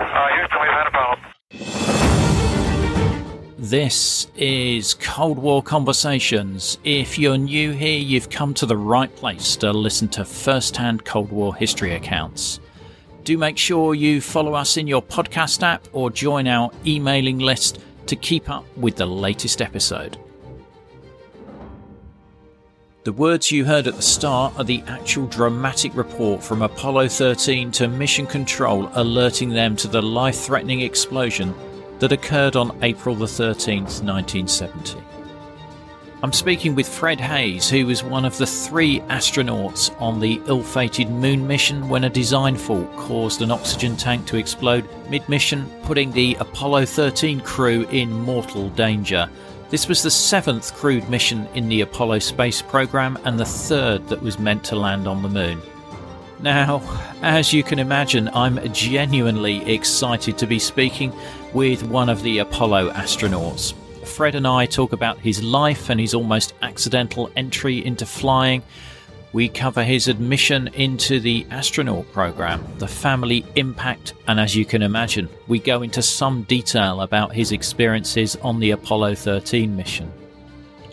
Uh, Houston, we've had a problem. This is Cold War Conversations. If you're new here, you've come to the right place to listen to first hand Cold War history accounts. Do make sure you follow us in your podcast app or join our emailing list to keep up with the latest episode. The words you heard at the start are the actual dramatic report from Apollo 13 to Mission Control alerting them to the life threatening explosion that occurred on April the 13th, 1970. I'm speaking with Fred Haise, who was one of the three astronauts on the ill fated moon mission when a design fault caused an oxygen tank to explode mid mission, putting the Apollo 13 crew in mortal danger. This was the seventh crewed mission in the Apollo space program and the third that was meant to land on the moon. Now, as you can imagine, I'm genuinely excited to be speaking with one of the Apollo astronauts. Fred and I talk about his life and his almost accidental entry into flying. We cover his admission into the astronaut program, the family impact, and as you can imagine, we go into some detail about his experiences on the Apollo 13 mission.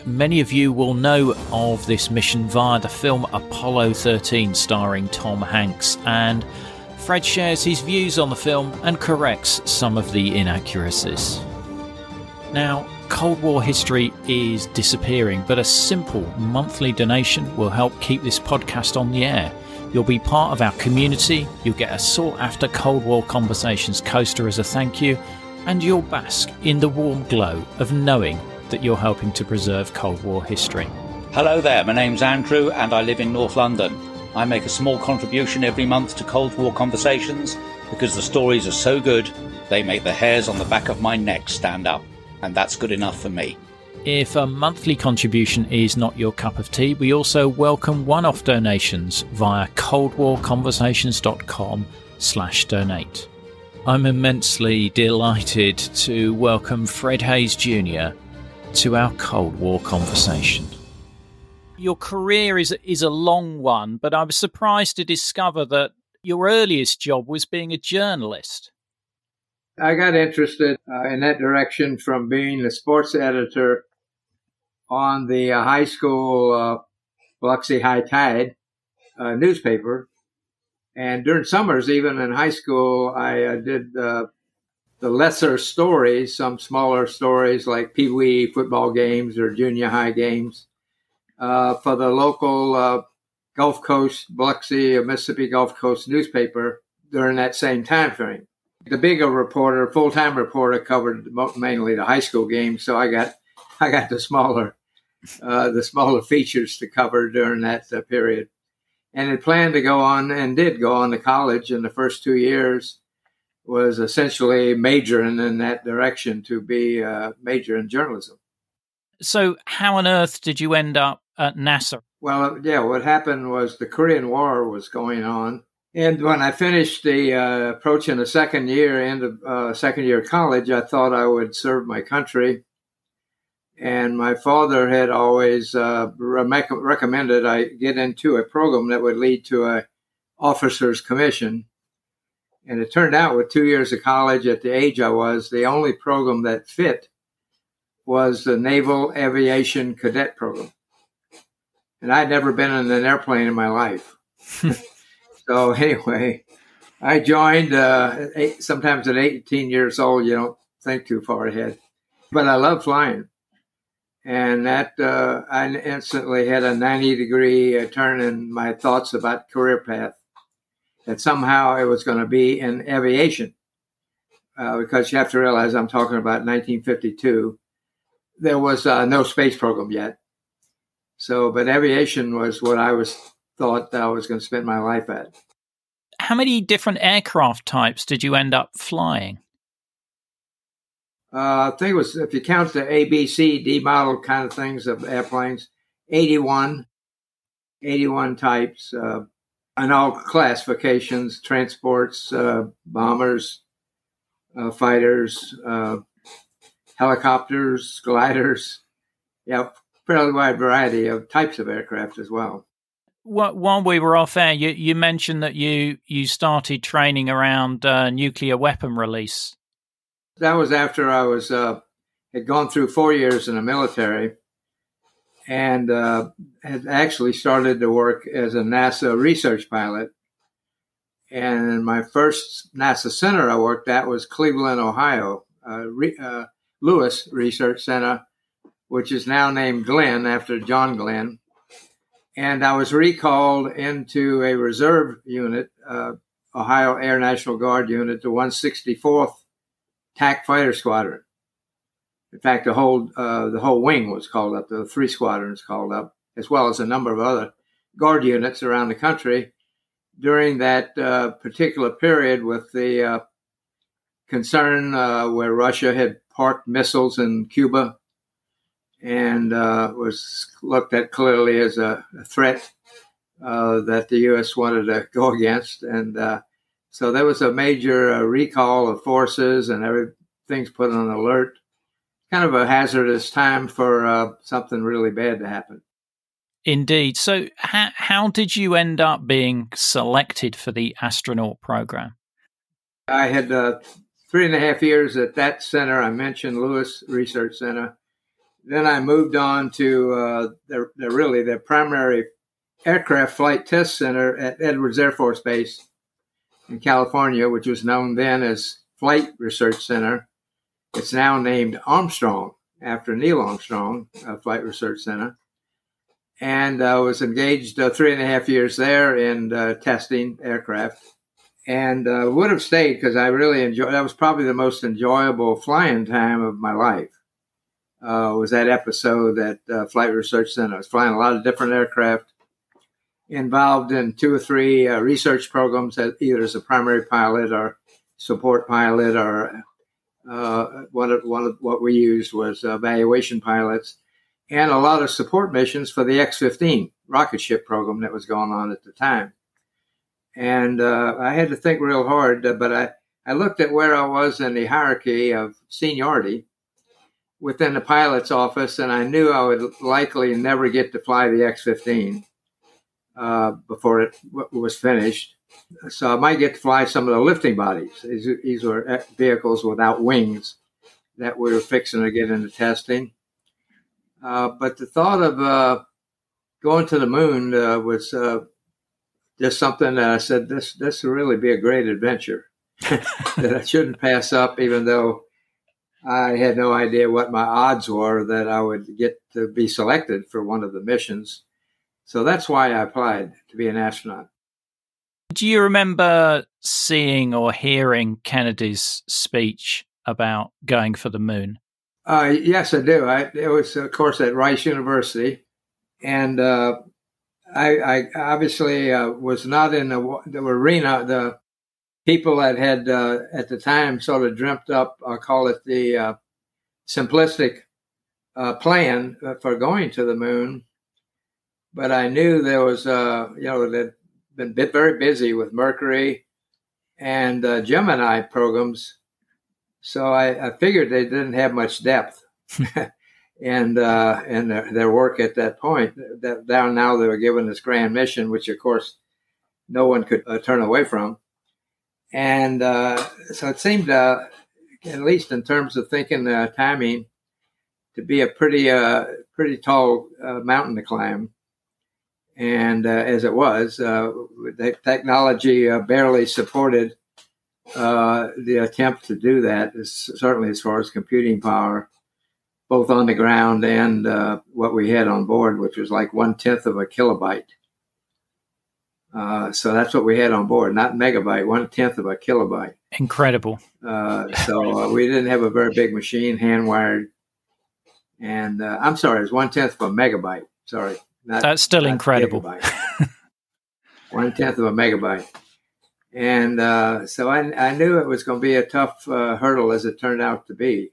Many of you will know of this mission via the film Apollo 13 starring Tom Hanks, and Fred shares his views on the film and corrects some of the inaccuracies. Now, Cold War history is disappearing, but a simple monthly donation will help keep this podcast on the air. You'll be part of our community, you'll get a sought after Cold War Conversations coaster as a thank you, and you'll bask in the warm glow of knowing that you're helping to preserve Cold War history. Hello there, my name's Andrew and I live in North London. I make a small contribution every month to Cold War Conversations because the stories are so good, they make the hairs on the back of my neck stand up and that's good enough for me. If a monthly contribution is not your cup of tea, we also welcome one-off donations via coldwarconversations.com slash donate. I'm immensely delighted to welcome Fred Haise Jr. to our Cold War conversation. Your career is, is a long one, but I was surprised to discover that your earliest job was being a journalist. I got interested uh, in that direction from being the sports editor on the uh, high school uh, Biloxi High Tide uh, newspaper. And during summers, even in high school, I uh, did uh, the lesser stories, some smaller stories like Pee Wee football games or junior high games for the local Gulf Coast, Biloxi, Mississippi Gulf Coast newspaper during that same time frame the bigger reporter, full time reporter, covered mainly the high school games. So I got I got the smaller uh, the smaller features to cover during that uh, period, and had planned to go on and did go on to college in the first two years. Was essentially majoring in that direction to be a major in journalism. So, how on earth did you end up at NASA? Well, yeah, what happened was the Korean War was going on and when I finished the uh, approaching the second year, end of uh, second year of college, I thought I would serve my country. And my father had always uh, re- recommended I get into a program that would lead to a officer's commission. And it turned out, with two years of college at the age I was, the only program that fit was the Naval Aviation Cadet Program. And I'd never been in an airplane in my life. So anyway, I joined uh, eight, sometimes at 18 years old. You don't think too far ahead, but I love flying, and that uh, I instantly had a 90 degree uh, turn in my thoughts about career path. That somehow it was going to be in aviation, uh, because you have to realize I'm talking about 1952. There was uh, no space program yet, so but aviation was what I was thought I was going to spend my life at. How many different aircraft types did you end up flying? uh, I think it was, if you count the A, B, C, D model kind of things of airplanes, 81, 81 types, uh, and all classifications, transports, uh, bombers, uh, fighters, uh, helicopters, gliders. Yeah, fairly wide variety of types of aircraft as well. While we were off air, you, you mentioned that you, you started training around uh, nuclear weapon release. That was after I was uh, had gone through four years in the military, and uh, had actually started to work as a NASA research pilot. And my first NASA center I worked at was Cleveland, Ohio, Re- uh, Lewis Research Center, which is now named Glenn after John Glenn. And I was recalled into a reserve unit, uh, Ohio Air National Guard unit, the 164th TAC Fighter Squadron. In fact, the whole uh, the whole wing was called up. The three squadrons called up, as well as a number of other guard units around the country during that uh, particular period with the uh, concern uh, where Russia had parked missiles in Cuba and uh, was looked at clearly as a, a threat uh, that the U.S. wanted to go against. And so there was a major recall of forces and everything's put on alert kind of a hazardous time for uh, something really bad to happen. Indeed. So, how, how did you end up being selected for the astronaut program? I had uh, three and a half years at that center. I mentioned Lewis Research Center. Then I moved on to uh, the, the really the primary aircraft flight test center at Edwards Air Force Base in California, which was known then as Flight Research Center. It's now named Armstrong after Neil Armstrong uh, Flight Research Center. And I uh, was engaged uh, three and a half years there in uh, testing aircraft and uh, would have stayed because I really enjoyed that was probably the most enjoyable flying time of my life. Uh, was that episode at Flight Research Center. I was flying a lot of different aircraft, involved in two or three research programs, either as a primary pilot or support pilot or uh, one of one of what we used was evaluation pilots, and a lot of support missions for the X-15 rocket ship program that was going on at the time. And uh, I had to think real hard, uh, but I, I looked at where I was in the hierarchy of seniority within the pilot's office, and I knew I would likely never get to fly the X-15 uh, before it w- was finished so I might get to fly some of the lifting bodies. These, these were vehicles without wings that we were fixing to get into testing. Uh, but the thought of uh, going to the moon uh, was uh, just something that I said this this would really be a great adventure that I shouldn't pass up, even though I had no idea what my odds were that I would get to be selected for one of the missions. So that's why I applied to be an astronaut. Do you remember seeing or hearing Kennedy's speech about going for the moon? Uh, yes, I do. I, it was, of course, at Rice University, and uh, I, I, obviously uh, was not in the, the, arena. The people that had uh, at the time sort of dreamt up, I'll call it the uh, simplistic uh, plan for going to the moon. But I knew there was, you know, that been very busy with Mercury and uh, Gemini programs, so I, I, figured they didn't have much depth. and uh, and their, their, work at that point. That down now they were given this grand mission, which of course no one could uh, turn away from. And uh, so it seemed, uh, at least in terms of thinking uh, timing, to be a pretty uh, pretty tall mountain to climb. And uh, as it was, uh, the technology uh, barely supported uh, the attempt to do that, certainly as far as computing power, both on the ground and uh, what we had on board, which was like one tenth of a kilobyte. Uh, so that's what we had on board, not megabyte, one tenth of a kilobyte. Incredible. so we didn't have a very big machine, hand wired. And I'm sorry, it's one tenth of a megabyte. Sorry. Not, That's still incredible. One tenth of a megabyte. And uh, so I, I, knew it was going to be a tough uh, hurdle as it turned out to be.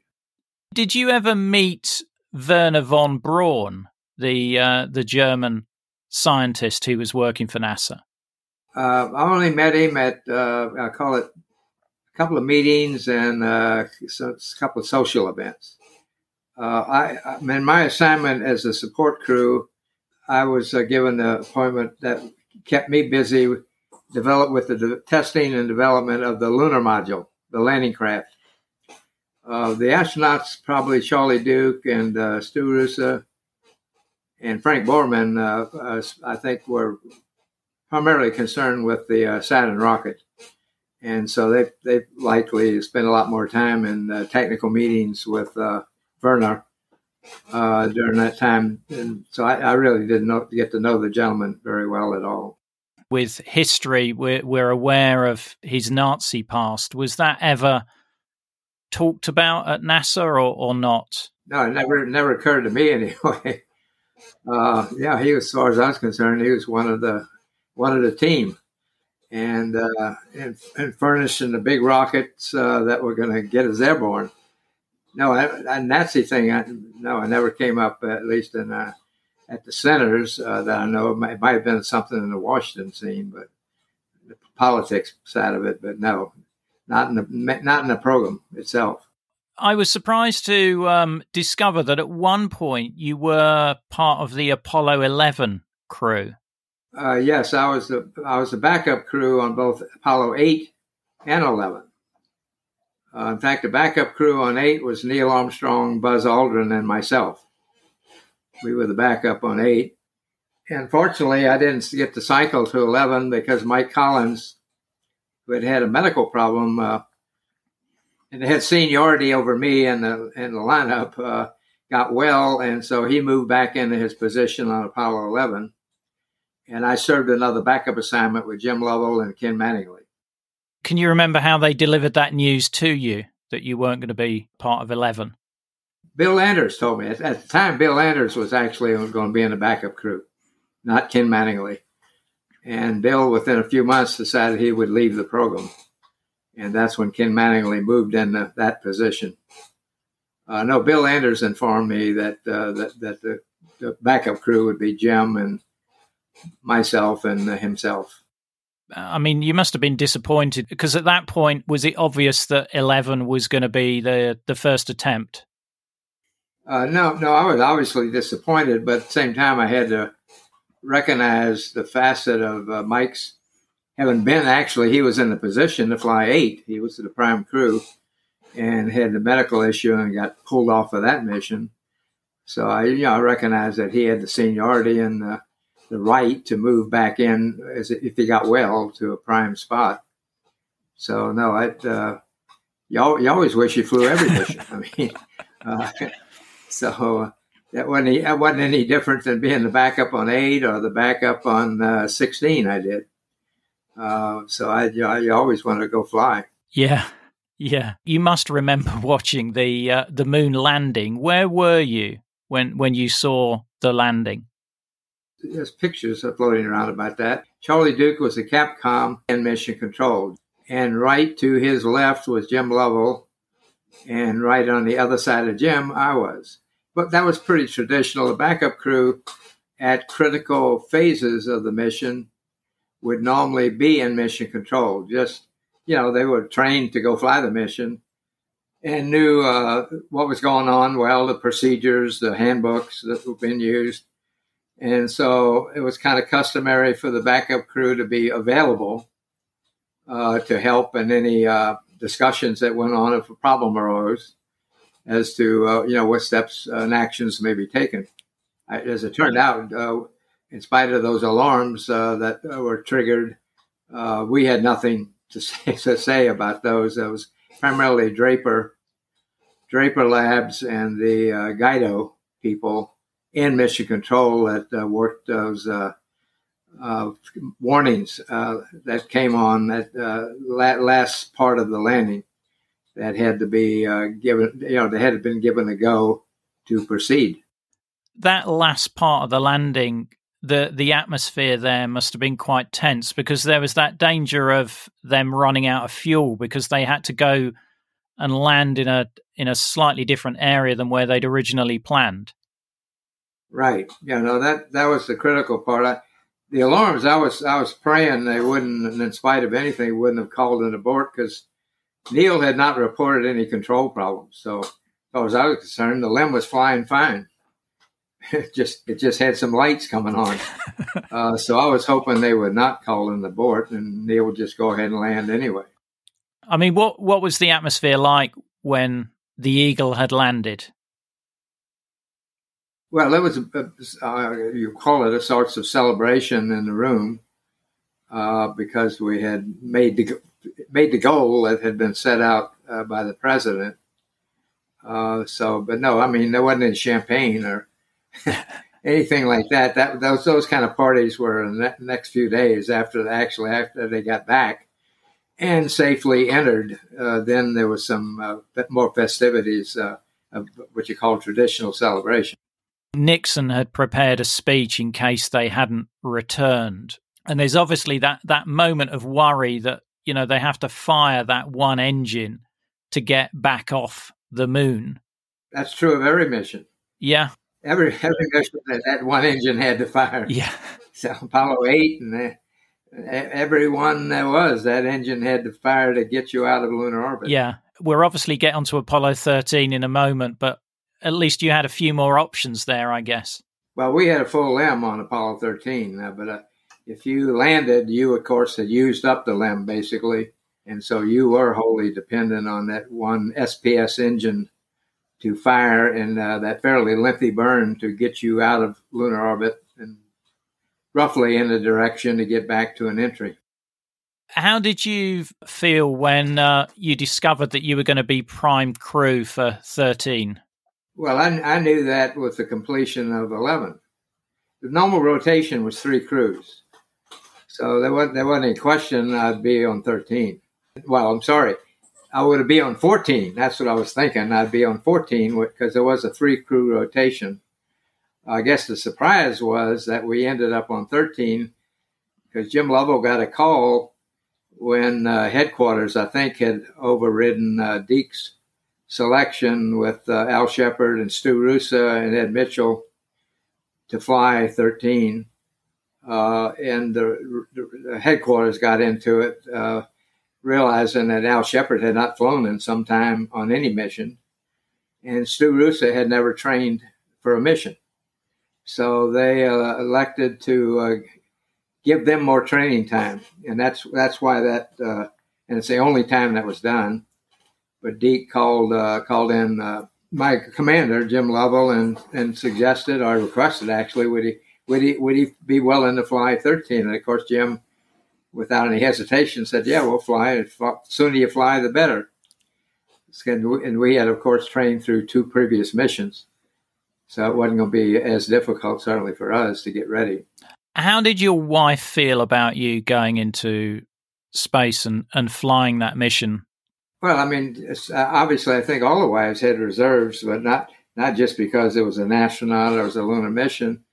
Did you ever meet Wernher von Braun, the uh, the German scientist who was working for NASA? Uh, I only met him at uh, I call it a couple of meetings and uh, a couple of social events. Uh, I, I in my assignment as a support crew, I was uh, given the appointment that kept me busy, developed with the de- testing and development of the lunar module, the landing craft. Uh, the astronauts, probably Charlie Duke and Stu Roosa and Frank Borman, I think, were primarily concerned with the uh, Saturn rocket. And so they they likely spent a lot more time in technical meetings with Wernher during that time. And so I, I really didn't know, get to know the gentleman very well at all with history, we're, we're aware of his Nazi past. Was that ever talked about at NASA or, or not? No, it never never occurred to me anyway. Uh, yeah, he was, as far as I was concerned, he was one of the of the team, and uh, and, and furnishing the big rockets uh, that were going to get us airborne. No, a Nazi thing. I, no, I never came up at least in uh, at the centers uh, that I know. It might, it might have been something in the Washington scene, but the politics side of it. But no, not in the not in the program itself. I was surprised to um, discover that at one point you were part of the Apollo 11 crew. Uh, yes, I was the I was the backup crew on both Apollo 8 and 11. Uh, in fact, the backup crew on 8 was Neil Armstrong, Buzz Aldrin, and myself. We were the backup on 8. And fortunately, I didn't get to cycle to 11 because Mike Collins who had had a medical problem uh, and had seniority over me in the in the lineup, uh, got well, and so he moved back into his position on Apollo 11. And I served another backup assignment with Jim Lovell and Ken Mattingly. Can you remember how they delivered that news to you that you weren't going to be part of 11? Bill Anders told me. At, at the time, Bill Anders was actually going to be in the backup crew, not Ken Mattingly. And Bill, within a few months, decided he would leave the program. And that's when Ken Mattingly moved in the, that position. Uh, no, Bill Anders informed me that uh, that, that the, the, backup crew would be Jim and myself and uh, himself. I mean, you must have been disappointed because at that point, was it obvious that Eleven was going to be the the first attempt? Uh, no, no, I was obviously disappointed, but at the same time, I had to recognize the facet of uh, Mike's having been actually, he was in the position to fly eight. He was the prime crew and had the medical issue and got pulled off of that mission. So I, you know, I recognized that he had the seniority and the, the right to move back in as if he got well to a prime spot. So no, I, uh, you, you always wish you flew every mission. I mean, uh, so that wasn't, that wasn't any different than being the backup on eight or the backup on uh, 16 I did. Uh, so I, you I always wanted to go fly. Yeah. Yeah. You must remember watching the, uh, the moon landing. Where were you when, when you saw the landing? There's pictures floating around about that. Charlie Duke was the Capcom and mission control. And right to his left was Jim Lovell. And right on the other side of Jim, I was but that was pretty traditional. The backup crew at critical phases of the mission would normally be in mission control. Just, you know, they were trained to go fly the mission and knew uh, what was going on well, the procedures, the handbooks that were being used. And so it was kind of customary for the backup crew to be available uh, to help in any uh, discussions that went on if a problem arose as to uh, you know what steps and actions may be taken. As it turned out, uh, in spite of those alarms uh, that were triggered, uh, we had nothing to say, to say about those. It was primarily Draper, Draper Labs, and the Guido people in Mission Control that uh, worked those. warnings that came on that last part of the landing that had to be uh, given, you know, they had been given a go to proceed. That last part of the landing, the the atmosphere there must have been quite tense because there was that danger of them running out of fuel because they had to go and land in a in a slightly different area than where they'd originally planned. Right. Yeah. No, that that was the critical part. I, the alarms. I was I was praying they wouldn't, and in spite of anything, wouldn't have called an abort because Neil had not reported any control problems. So, as far as I was concerned, the LEM was flying fine. It just it just had some lights coming on. uh, so I was hoping they would not call an abort, and Neil would just go ahead and land anyway. I mean, what what was the atmosphere like when the Eagle had landed? Well, it was a, uh, you call it a sorts of celebration in the room uh, because we had made the made the goal that had been set out uh, by the president. Uh, so, but no, I mean there wasn't any champagne or anything like that. That those those kind of parties were in the next few days after the, actually after they got back and safely entered. Uh, then there was some uh, more festivities, of what you call traditional celebration. Nixon had prepared a speech in case they hadn't returned. And there's obviously that, that moment of worry that, you know, they have to fire that one engine to get back off the moon. That's true of every mission. Yeah. Every every mission that, that one engine had to fire. Yeah. So Apollo 8 and uh, every one there was, that engine had to fire to get you out of lunar orbit. Yeah. We'll obviously get onto Apollo 13 in a moment, but at least you had a few more options there, I guess. Well, we had a full LEM on Apollo 13, uh, but uh, if you landed, you of course had used up the LEM basically, and so you were wholly dependent on that one SPS engine to fire and uh, that fairly lengthy burn to get you out of lunar orbit and roughly in the direction to get back to an entry. How did you feel when uh, you discovered that you were going to be prime crew for 13? Well, I, I knew that with the completion of 11. The normal rotation was three crews. So there wasn't, there wasn't any question I'd be on 13. Well, I'm sorry. I would be on 14. That's what I was thinking. I'd be on 14 because there was a three crew rotation. I guess the surprise was that we ended up on 13 because Jim Lovell got a call when uh, headquarters, I think, had overridden uh, Deke's selection with uh, Al Shepard and Stu Roosa and Ed Mitchell to fly 13. Uh, and the, the, headquarters got into it, uh, realizing that Al Shepard had not flown in some time on any mission, and Stu Roosa had never trained for a mission. So they uh, elected to uh, give them more training time, and that's that's why that, uh, and it's the only time that was done but Deke called uh, called in uh, my commander Jim Lovell and and suggested or requested actually would he would he would he be willing to fly 13 and of course Jim without any hesitation said yeah we'll fly. The sooner you fly the better. And we had of course trained through two previous missions. So it wasn't going to be as difficult certainly for us to get ready. How did your wife feel about you going into space and, and flying that mission well, I mean, uh, obviously, I think all the wives had reserves, but not not just because it was an astronaut or it was a lunar mission.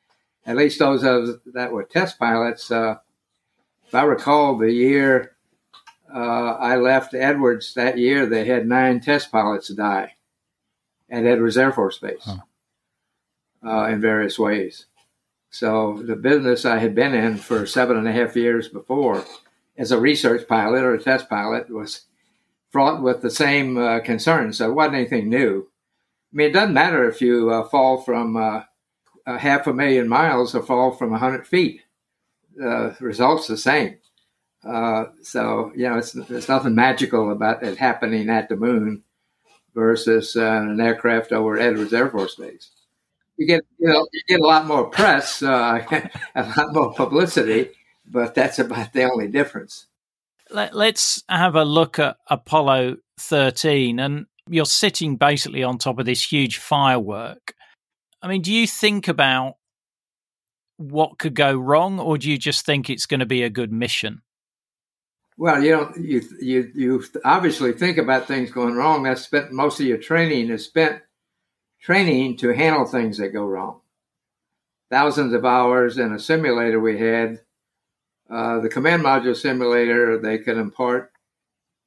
At least those of that were test pilots. Uh, if I recall, the year uh, I left Edwards that year, they had nine test pilots die at Edwards Air Force Base huh. uh, in various ways. So the business I had been in for seven and a half years before, as a research pilot or a test pilot, was fraught with the same uh, concerns. So it wasn't anything new. I mean, it doesn't matter if you uh, fall from uh, a half a million miles or fall from 100 feet. The result's the same. Uh, so, you know, it's, there's nothing magical about it happening at the moon versus uh, an aircraft over Edwards Air Force Base. You get, you know, you get a lot more press, uh, a lot more publicity, but that's about the only difference let, us have a look at Apollo 13. And you're sitting basically on top of this huge firework. I mean, do you think about what could go wrong, or do you just think it's going to be a good mission? Well, you know, you you you obviously think about things going wrong. That's spent most of your training is spent training to handle things that go wrong. Thousands of hours in a simulator we had uh, the command module simulator, they can impart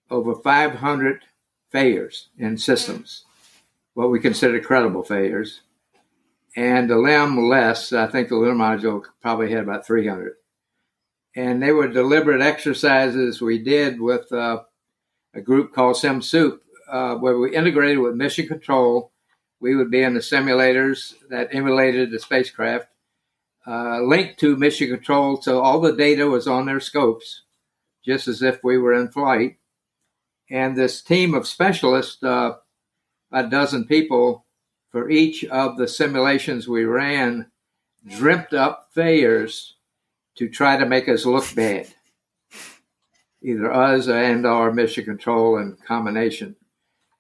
over 500 failures in systems, what we consider credible failures. And the LEM less, I think the lunar module probably had about 300. And they were deliberate exercises we did with uh, a group called SimSup, uh, where we integrated with mission control. We would be in the simulators that emulated the spacecraft, uh, linked to mission control, so all the data was on their scopes, just as if we were in flight. And this team of specialists, uh, a dozen people, for each of the simulations we ran, dreamt up failures to try to make us look bad, either us and our mission control in combination.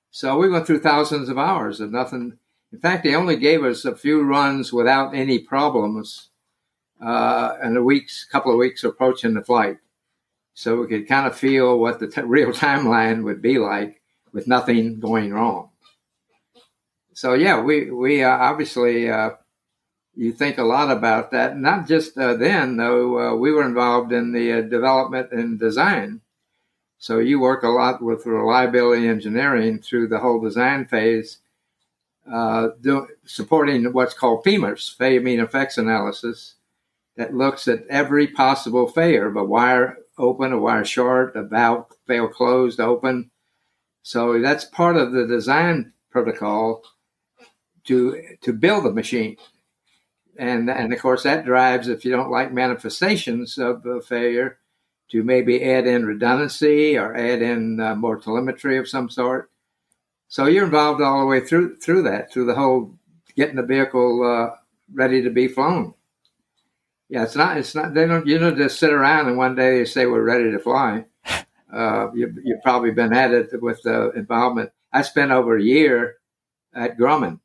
So we went through thousands of hours of nothing. In fact, they only gave us a few runs without any problems, uh, and a week's couple of weeks approaching the flight so we could kind of feel what the t- real timeline would be like with nothing going wrong. So yeah, we we uh, obviously uh, you think a lot about that. Not just uh, then, though. Uh, we were involved in the uh, development and design. So you work a lot with reliability engineering through the whole design phase, uh, do, supporting what's called FEMAS, failure mean effects analysis, that looks at every possible failure of a wire open, a wire short, a valve fail closed, open. So that's part of the design protocol to to build the machine. And, and of course, that drives, if you don't like manifestations of a failure, to maybe add in redundancy or add in uh, more telemetry of some sort. So you're involved all the way through through that, through the whole getting the vehicle uh, ready to be flown. Yeah, it's not. It's not. They don't. You don't just sit around and one day they say we're ready to fly. Uh, you, have probably been at it with the involvement. I spent over a year at Grumman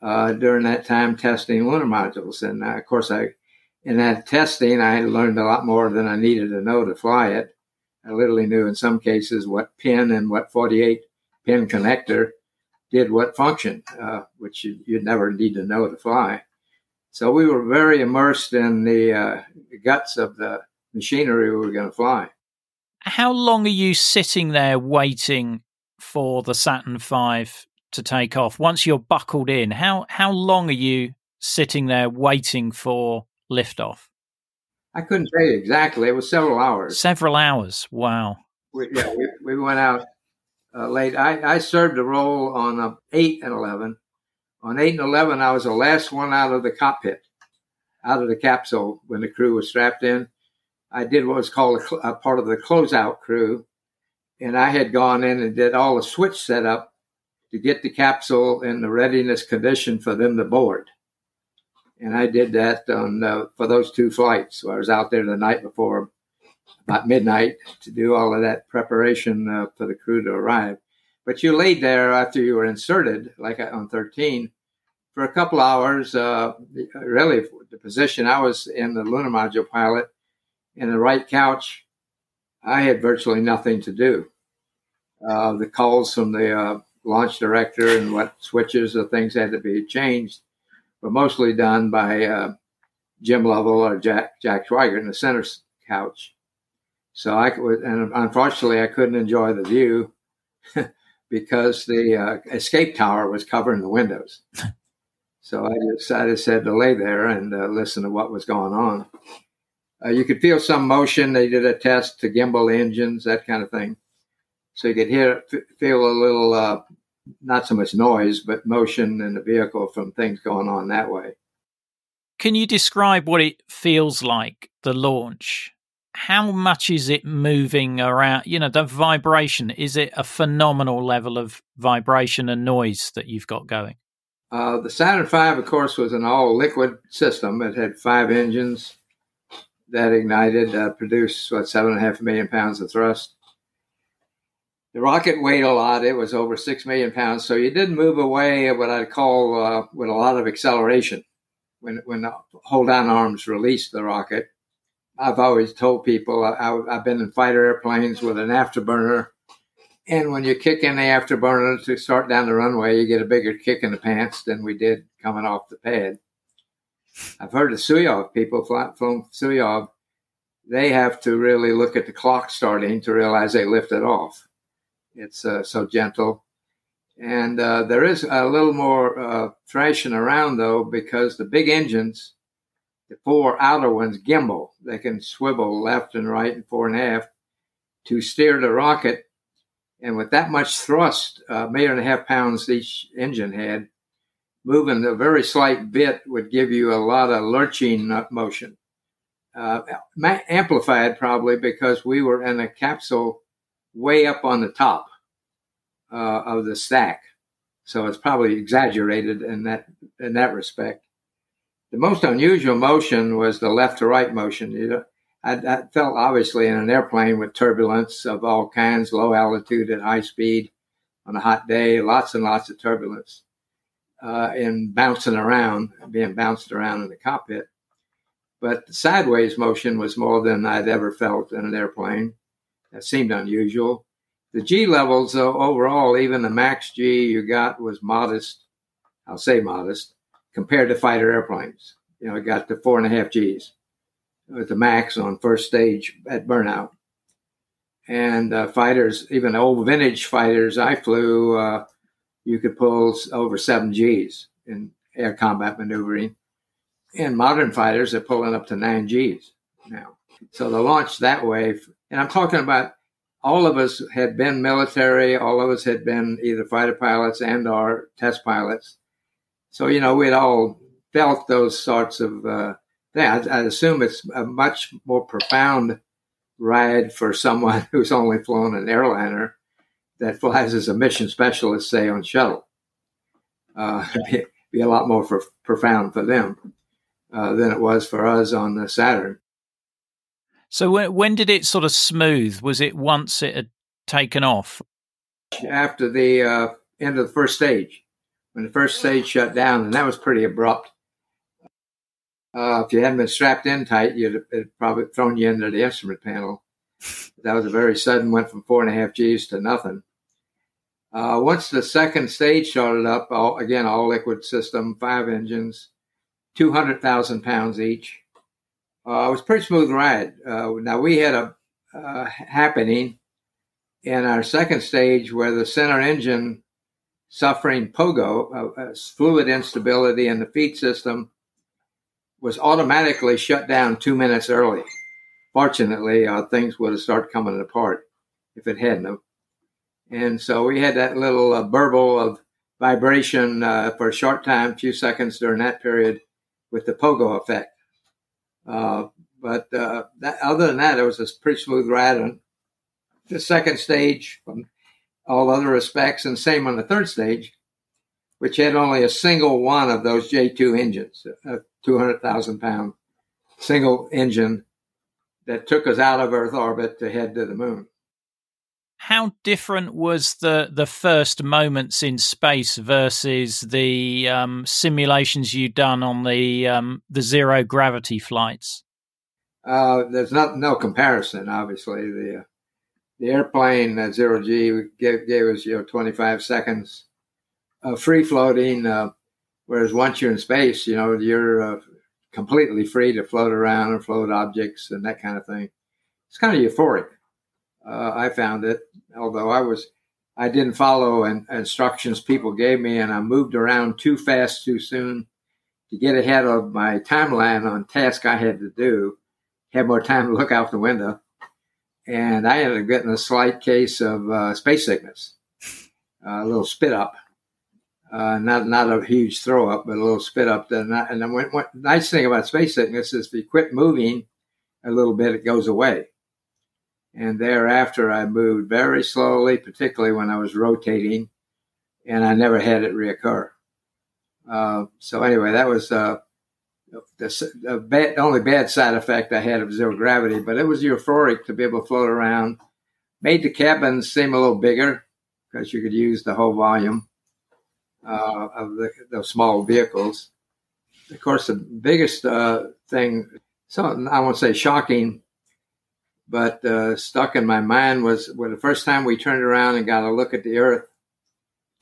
uh, during that time testing lunar modules, and uh, of course, I in that testing I learned a lot more than I needed to know to fly it. I literally knew in some cases what pin and what 48 pin connector did what function, uh, which you, would never need to know to fly. So we were very immersed in the uh, guts of the machinery we were going to fly. How long are you sitting there waiting for the Saturn V to take off? Once you're buckled in, how how long are you sitting there waiting for liftoff? I couldn't tell you exactly. It was several hours. Several hours. Wow. We, yeah, we, we went out uh, late. I, I served a role on uh, eight and eleven, on 8 and 11, I was the last one out of the cockpit, out of the capsule when the crew was strapped in. I did what was called a, a part of the closeout crew, and I had gone in and did all the switch setup to get the capsule in the readiness condition for them to board. And I did that on uh, for those two flights. So I was out there the night before, about midnight, to do all of that preparation uh, for the crew to arrive. But you laid there after you were inserted, like on 13, for a couple hours. Uh, really, the position I was in, the lunar module pilot, in the right couch, I had virtually nothing to do. Uh, the calls from the uh, launch director and what switches or things had to be changed were mostly done by uh, Jim Lovell or Jack Jack Swigert in the center couch. So I could, and unfortunately, I couldn't enjoy the view because the uh, escape tower was covering the windows. so I decided said to lay there and uh, listen to what was going on. Uh, you could feel some motion. They did a test to gimbal engines, that kind of thing. So you could hear, feel a little, uh, not so much noise, but motion in the vehicle from things going on that way. Can you describe what it feels like, the launch? How much is it moving around? You know, the vibration, is it a phenomenal level of vibration and noise that you've got going? Uh, the Saturn V, of course, was an all liquid system. It had five engines that ignited, uh, produced, what, seven and a half million pounds of thrust. The rocket weighed a lot. It was over six million pounds. So you didn't move away what I'd call uh, with a lot of acceleration when, when the hold down arms released the rocket I've always told people I, have been in fighter airplanes with an afterburner, and when you kick in the afterburner to start down the runway, you get a bigger kick in the pants than we did coming off the pad. I've heard of Soyuz people flown Soyuz. They have to really look at the clock starting to realize they lifted off. It's uh, so gentle. And uh, there is a little more uh, thrashing around though, because the big engines, the four outer ones gimbal. They can swivel left and right and fore and aft to steer the rocket. And with that much thrust, a million and a half pounds each engine had, moving a very slight bit would give you a lot of lurching motion. Uh, amplified probably because we were in a capsule way up on the top uh, of the stack. So it's probably exaggerated in that in that respect. The most unusual motion was the left to right motion. You know, I, I, felt obviously in an airplane with turbulence of all kinds, low altitude at high speed on a hot day, lots and lots of turbulence, uh, and bouncing around, being bounced around in the cockpit. But the sideways motion was more than I'd ever felt in an airplane. That seemed unusual. The G levels, though, overall, even the max G you got was modest. I'll say modest compared to fighter airplanes. You know, it got to four and a half Gs with the max on first stage at burnout. And uh, fighters, even old vintage fighters I flew, uh, you could pull over seven Gs in air combat maneuvering. And modern fighters are pulling up to nine Gs now. So the launch that way, and I'm talking about all of us had been military, all of us had been either fighter pilots and or test pilots. So, you know, we'd all felt those sorts of uh, things. I, I assume it's a much more profound ride for someone who's only flown an airliner that flies as a mission specialist, say, on shuttle. Uh, be, be a lot more for, profound for them uh, than it was for us on the Saturn. So when, when did it sort of smooth? Was it once it had taken off? After the uh, end of the first stage when the first stage shut down, and that was pretty abrupt. Uh, if you hadn't been strapped in tight, you'd have probably thrown you into the instrument panel. That was a very sudden, went from four and a half Gs to nothing. Uh, once the second stage started up, all, again, all liquid system, five engines, 200,000 pounds each. Uh, it was a pretty smooth ride. Uh, now, we had a uh, happening in our second stage where the center engine suffering pogo, uh, uh, fluid instability in the feed system, was automatically shut down two minutes early. Fortunately, uh, things would have started coming apart if it hadn't. And so we had that little uh, burble of vibration uh, for a short time, a few seconds during that period, with the pogo effect. Uh, but that, other than that, it was a pretty smooth ride. And the second stage, from all other respects, and same on the third stage, which had only a single one of those J2 engines, a 200,000 pound single engine that took us out of Earth orbit to head to the moon. How different was the the first moments in space versus the um, simulations you'd done on the um, the zero gravity flights? Uh, there's not no comparison. Obviously, the uh, the airplane at zero G gave, gave us you know 25 seconds of free floating, uh, whereas once you're in space, you know you're uh, completely free to float around and float objects and that kind of thing. It's kind of euphoric. Uh, I found it, although I was I didn't follow an, instructions people gave me, and I moved around too fast too soon to get ahead of my timeline on task I had to do. Had more time to look out the window and I ended up getting a slight case of uh, space sickness, a little spit up, uh, not not a huge throw up, but a little spit up. And, and then what nice thing about space sickness is if you quit moving a little bit, it goes away. And thereafter, I moved very slowly, particularly when I was rotating, and I never had it reoccur. Uh, so anyway, that was uh, the, the bad, only bad side effect I had of zero gravity, but it was euphoric to be able to float around. Made the cabins seem a little bigger because you could use the whole volume uh, of the, those small vehicles. Of course, the biggest uh, thing, so I won't say shocking, but uh, stuck in my mind was when the first time we turned around and got a look at the Earth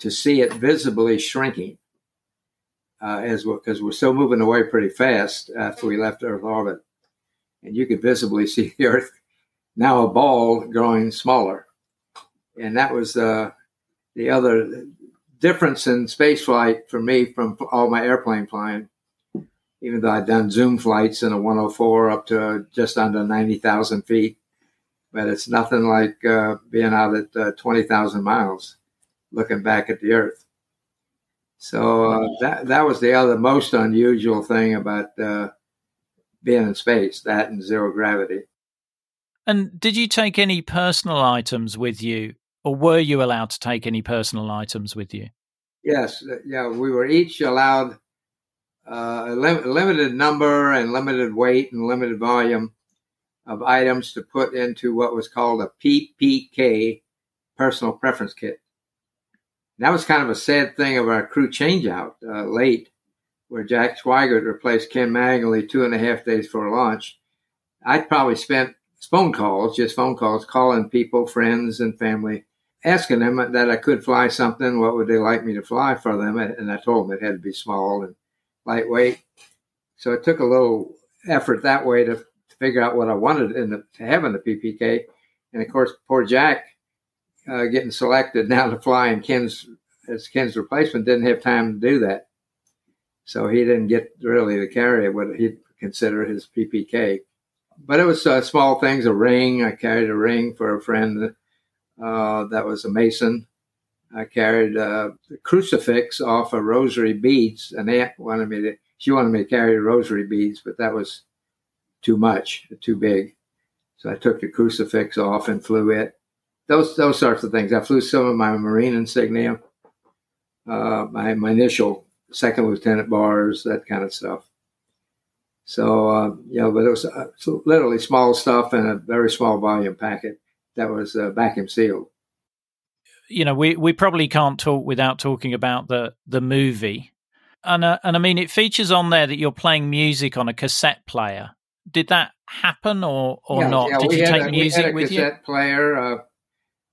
to see it visibly shrinking uh, as because we're still moving away pretty fast after we left Earth orbit. And you could visibly see the Earth now a ball growing smaller. and that was uh, the other difference in space flight for me from all my airplane flying. Even though I'd done zoom flights in a 104 up to just under 90,000 feet, but it's nothing like uh, being out at uh, 20,000 miles, looking back at the Earth. So uh, that that was the other most unusual thing about uh, being in space, that and zero gravity. And did you take any personal items with you, or were you allowed to take any personal items with you? Yes, uh, yeah, we were each allowed uh, a lim- limited number and limited weight and limited volume of items to put into what was called a PPK personal preference kit. That was kind of a sad thing of our crew changeout uh, late, where Jack Swigert replaced Ken Mattingly two and a half days before launch. I'd probably spent phone calls, just phone calls, calling people, friends, and family, asking them that I could fly something. What would they like me to fly for them? And I told them it had to be small and lightweight. So it took a little effort that way to, to figure out what I wanted in the, to have in the PPK. And of course, poor Jack uh, getting selected now to fly in Ken's as Ken's replacement didn't have time to do that. So he didn't get really to carry what he'd consider his PPK but it was uh, small things. A ring. I carried a ring for a friend uh, that was a mason. I carried uh, a crucifix off of rosary beads. An aunt wanted me to. She wanted me to carry rosary beads, but that was too much, too big. So I took the crucifix off and flew it. Those those sorts of things. I flew some of my Marine insignia, uh, my my initial second lieutenant bars, that kind of stuff. So, uh, you know, but it was uh, literally small stuff in a very small volume packet that was uh, vacuum sealed. You know, we, we probably can't talk without talking about the, the movie. And, uh, and I mean, it features on there that you're playing music on a cassette player. Did that happen or, or yeah, not? Yeah, did you take a, music we with cassette you? player.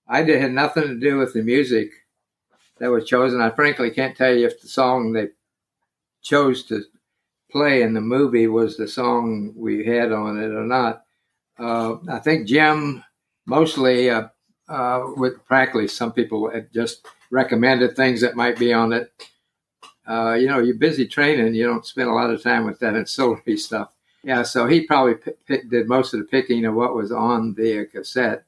I did, had nothing to do with the music that was chosen. I frankly can't tell you if the song they chose to play in the movie was the song we had on it or not. Uh, I think Jim mostly uh, uh, with practically some people had just recommended things that might be on it. Uh, you know, you're busy training, you don't spend a lot of time with that ancillary stuff. Yeah, so he probably p- p- did most of the picking of what was on the cassette.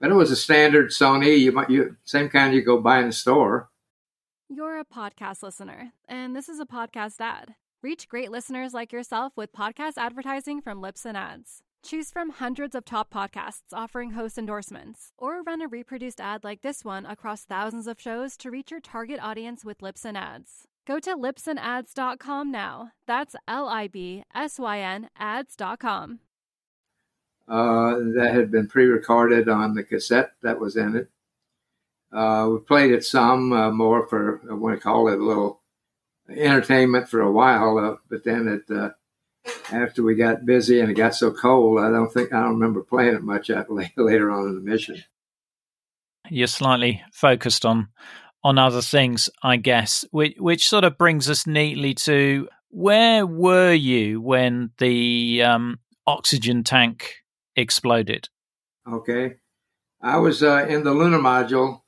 But it was a standard Sony, you might you same kind you go buy in the store. You're a podcast listener, and this is a podcast ad. Reach great listeners like yourself with podcast advertising from Libsyn Ads. Choose from hundreds of top podcasts offering host endorsements, or run a reproduced ad like this one across thousands of shows to reach your target audience with Libsyn Ads. Go to libsynads.com now. That's L I B S Y N ads.com. Uh, that had been pre recorded on the cassette that was in it. Uh, we played it some uh, more for, I want to call it a little entertainment for a while, uh, but then it uh, after we got busy and it got so cold, I don't think I don't remember playing it much later on in the mission. You're slightly focused on on other things, I guess, which which sort of brings us neatly to where were you when the um, oxygen tank exploded? Okay, I was uh, in the lunar module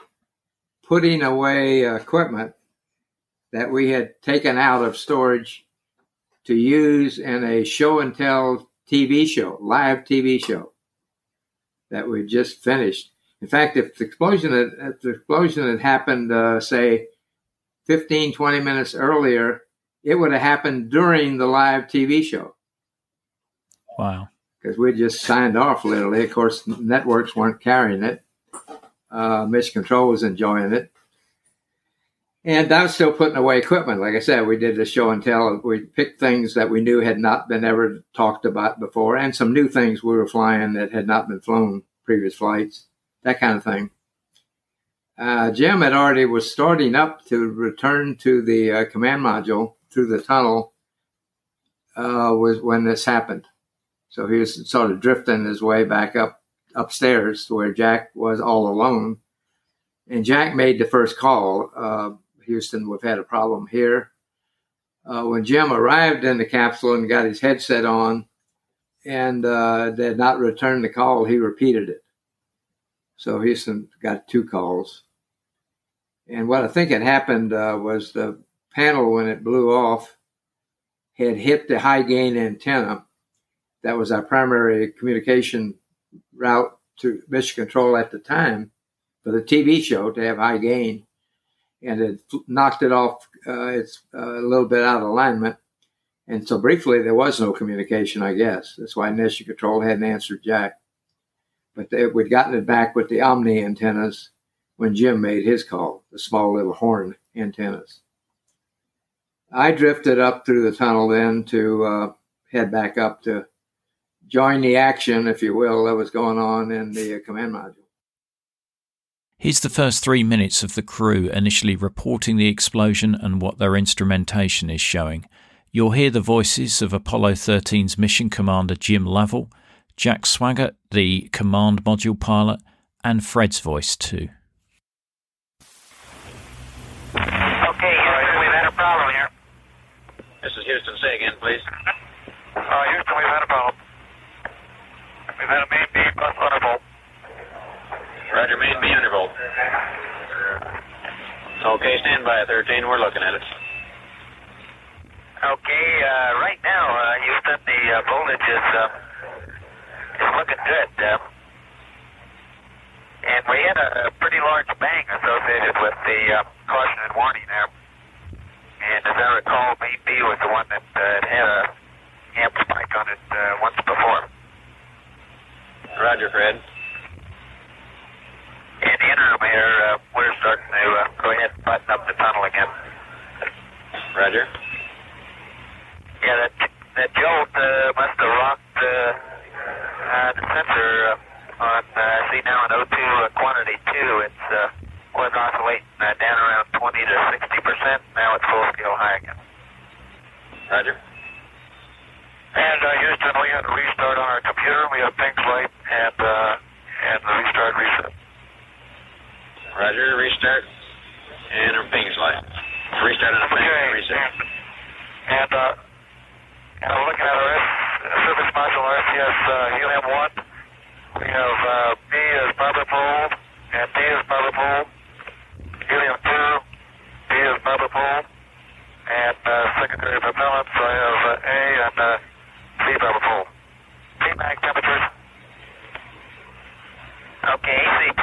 putting away equipment that we had taken out of storage to use in a show and tell TV show, live TV show that we just finished. In fact, if the explosion had, if the explosion had happened, uh, say, 15, 20 minutes earlier, it would have happened during the live TV show. Wow. Because we just signed off literally. Of course, networks weren't carrying it. Uh, Mission Control was enjoying it. And I was still putting away equipment. Like I said, we did the show and tell. We picked things that we knew had not been ever talked about before, and some new things we were flying that had not been flown previous flights, that kind of thing. Uh, Jim had already was starting up to return to the uh, command module through the tunnel. Uh, was when this happened, so he was sort of drifting his way back up upstairs to where Jack was all alone. And Jack made the first call uh, Houston, we've had a problem here. Uh, when Jim arrived in the capsule and got his headset on and uh, did not return the call, he repeated it. So Houston got two calls. And what I think had happened uh, was the panel, when it blew off, had hit the high gain antenna. That was our primary communication route to Mission Control at the time for the TV show to have high gain. And it knocked it off. Uh, it's uh, a little bit out of alignment. And so briefly, there was no communication, I guess. That's why Mission Control hadn't answered Jack. But they, we'd gotten it back with the Omni antennas when Jim made his call, the small little horn antennas. I drifted up through the tunnel then to uh, head back up to join the action, if you will, that was going on in the uh, command module. Here's the first three minutes of the crew initially reporting the explosion and what their instrumentation is showing. You'll hear the voices of Apollo 13's mission commander Jim Lovell, Jack Swigert, the command module pilot, and Fred's voice too. Okay, Houston, we've had a problem here. This is Houston. Say again, please. Uh, Houston, we've had a problem. A main B plus undervolt. Roger, main B undervolt. Okay, stand by, 13. We're looking at it. Okay, uh, right now, uh, Houston, the uh, voltage is, uh, is looking good. Uh, and we had a, a pretty large bang associated with the uh, caution and warning there. And as I recall, main B was the one that uh, had a amp spike on it uh, once before. Roger, Fred. In the interim here, uh, we're starting to uh, go ahead and button up the tunnel again. Roger. Yeah, that that jolt uh, must have rocked uh, uh, the sensor uh, on, uh, see now in O2 uh, quantity 2, it's uh, was oscillating uh, down around 20 to 60 percent. Now it's full scale high again. Roger. And uh, Houston, we had a restart on our computer. We have pink light and uh, and the restart reset. Roger, restart. And our PGNCS light. Restart on a ping, Okay. reset. And uh, and I'm looking at our S, service module SCS uh, helium 1. We have uh, B is barber pole, and D is barber pole. Helium 2, B is barber pole. And uh, secondary propellants, I have uh, A and uh, C barber pole. Tmax temperatures. Okay, AC2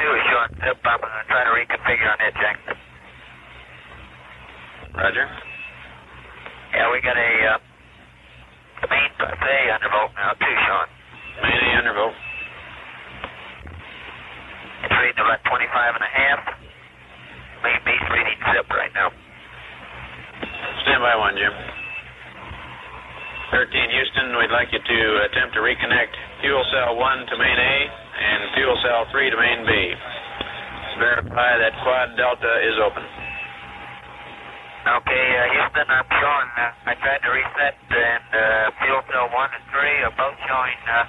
zip. I'm going to try to reconfigure on that, Jack. Roger. Yeah, we got a uh, the main A undervolt now too, Sean. Main A undervolt. It's reading about 25 and a half. Main B's reading zip right now. Stand by one, Jim. 13 Houston, we'd like you to attempt to reconnect fuel cell 1 to main A and fuel cell 3 to main B. Verify that quad delta is open. Okay, uh, Houston, I'm showing, uh, I tried to reset and uh, fuel cell 1 and 3 are both showing uh,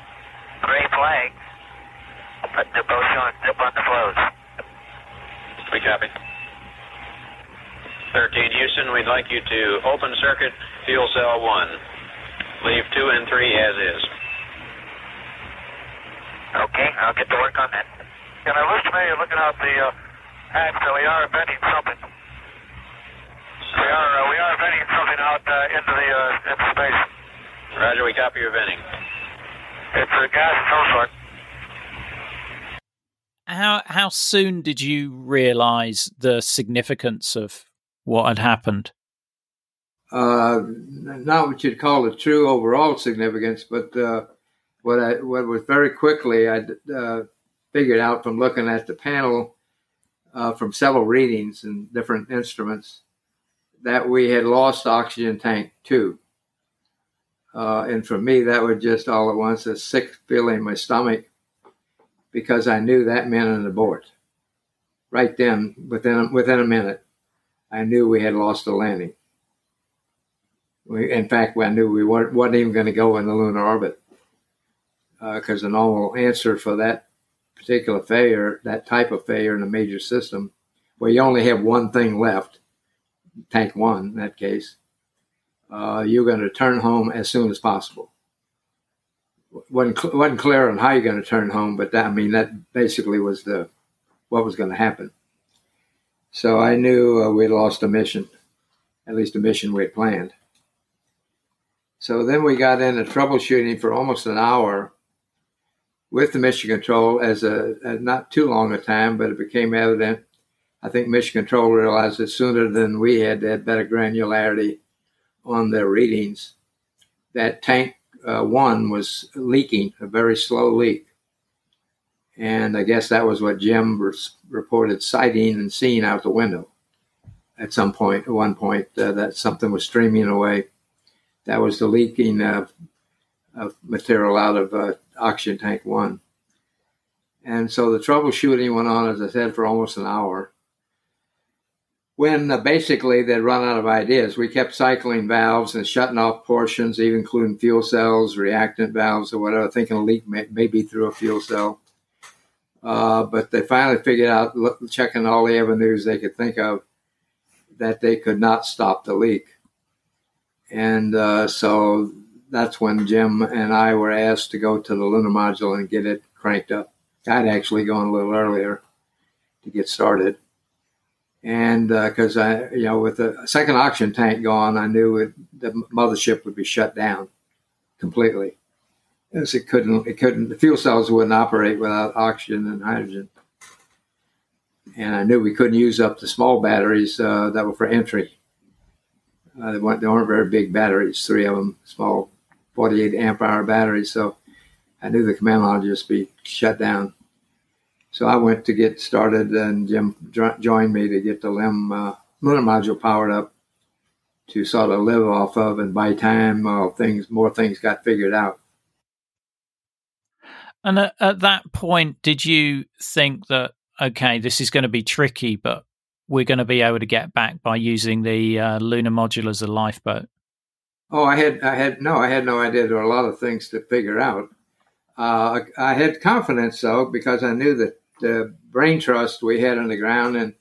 gray flags, but they're both showing zip on the flows. We copy. 13 Houston, we'd like you to open circuit fuel cell 1. Leave 2 and 3 as is. Okay, I'll get to work on that. And I wish me looking out the uh, hatch that we are venting something. We are uh, we are venting something out uh, into the uh, into space. Roger, we copy your venting. It's a gas of some sort. How how soon did you realise the significance of what had happened? Uh, not what you'd call the true overall significance, but uh, what I what was very quickly I uh, figured out from looking at the panel uh, from several readings and different instruments that we had lost oxygen tank two. Uh, and for me, that was just all at once a sick feeling in my stomach because I knew that meant an abort. Right then, within within a minute, I knew we had lost the landing. We, in fact, I knew we weren't, wasn't even going to go in the lunar orbit because uh, the normal answer for that particular failure, that type of failure in a major system, where you only have one thing left, tank one in that case, uh, you're going to turn home as soon as possible. wasn't wasn't clear on how you're going to turn home, but that I mean that basically was the what was going to happen. So I knew uh, we lost a mission, at least a mission we had planned. So then we got into troubleshooting for almost an hour with the mission control as a, not too long a time, but it became evident. I think mission control realized it sooner than we had, had better granularity on their readings. That tank uh, one was leaking, a very slow leak. And I guess that was what Jim reported sighting and seeing out the window at some point, at one point, uh, that something was streaming away. That was the leaking of, of material out of uh, oxygen tank one. And so the troubleshooting went on, as I said, for almost an hour. When uh, basically they'd run out of ideas, we kept cycling valves and shutting off portions, even including fuel cells, reactant valves, or whatever, thinking a leak may, may be through a fuel cell. Uh, but they finally figured out, look, checking all the avenues they could think of, that they could not stop the leak. And uh, so that's when Jim and I were asked to go to the lunar module and get it cranked up. I'd actually gone a little earlier to get started. And because uh, I, you know, with the second oxygen tank gone, I knew it, the mothership would be shut down completely as it couldn't it couldn't the fuel cells wouldn't operate without oxygen and hydrogen. And I knew we couldn't use up the small batteries uh, that were for entry. Uh, they, weren't, they weren't very big batteries, three of them, small 48 amp hour battery. So I knew the command line would just be shut down. So I went to get started, and Jim joined me to get the uh, lunar module powered up to sort of live off of. And by time uh, things more things got figured out, and at, at that point, did you think that okay, this is going to be tricky, but we're going to be able to get back by using the uh, lunar module as a lifeboat? Oh, I had, I had no, I had no idea. There were a lot of things to figure out. Uh, I had confidence though because I knew that the brain trust we had on the ground, and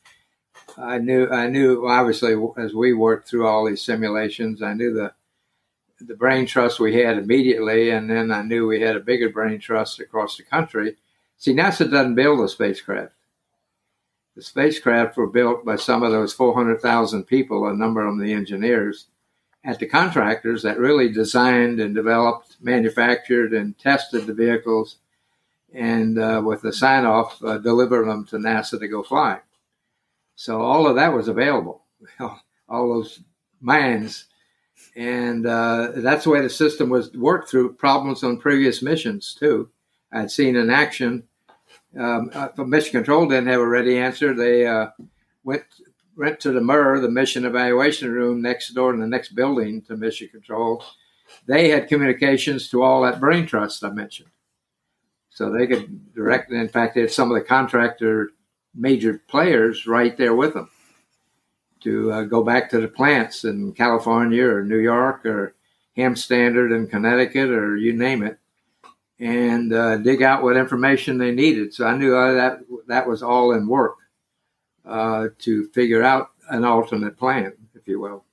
I knew, I knew obviously as we worked through all these simulations, I knew the the brain trust we had immediately, and then I knew we had a bigger brain trust across the country. See, NASA doesn't build a spacecraft. The spacecraft were built by some of those 400,000 people, a number of them the engineers, at the contractors that really designed and developed, manufactured, and tested the vehicles, and uh, with the sign off, uh, delivered them to NASA to go fly. So all of that was available. all those minds and uh, that's the way the system was worked through problems on previous missions too. I'd seen in action. Um, uh, Mission Control didn't have a ready answer. They uh, went went to the MUR, the Mission Evaluation Room next door in the next building to Mission Control. They had communications to all that brain trust I mentioned, so they could direct. In fact, they had some of the contractor major players right there with them to uh, go back to the plants in California or New York or Ham Standard in Connecticut or you name it, and uh, dig out what information they needed. So I knew uh, that that was all in work uh, to figure out an alternate plan, if you will.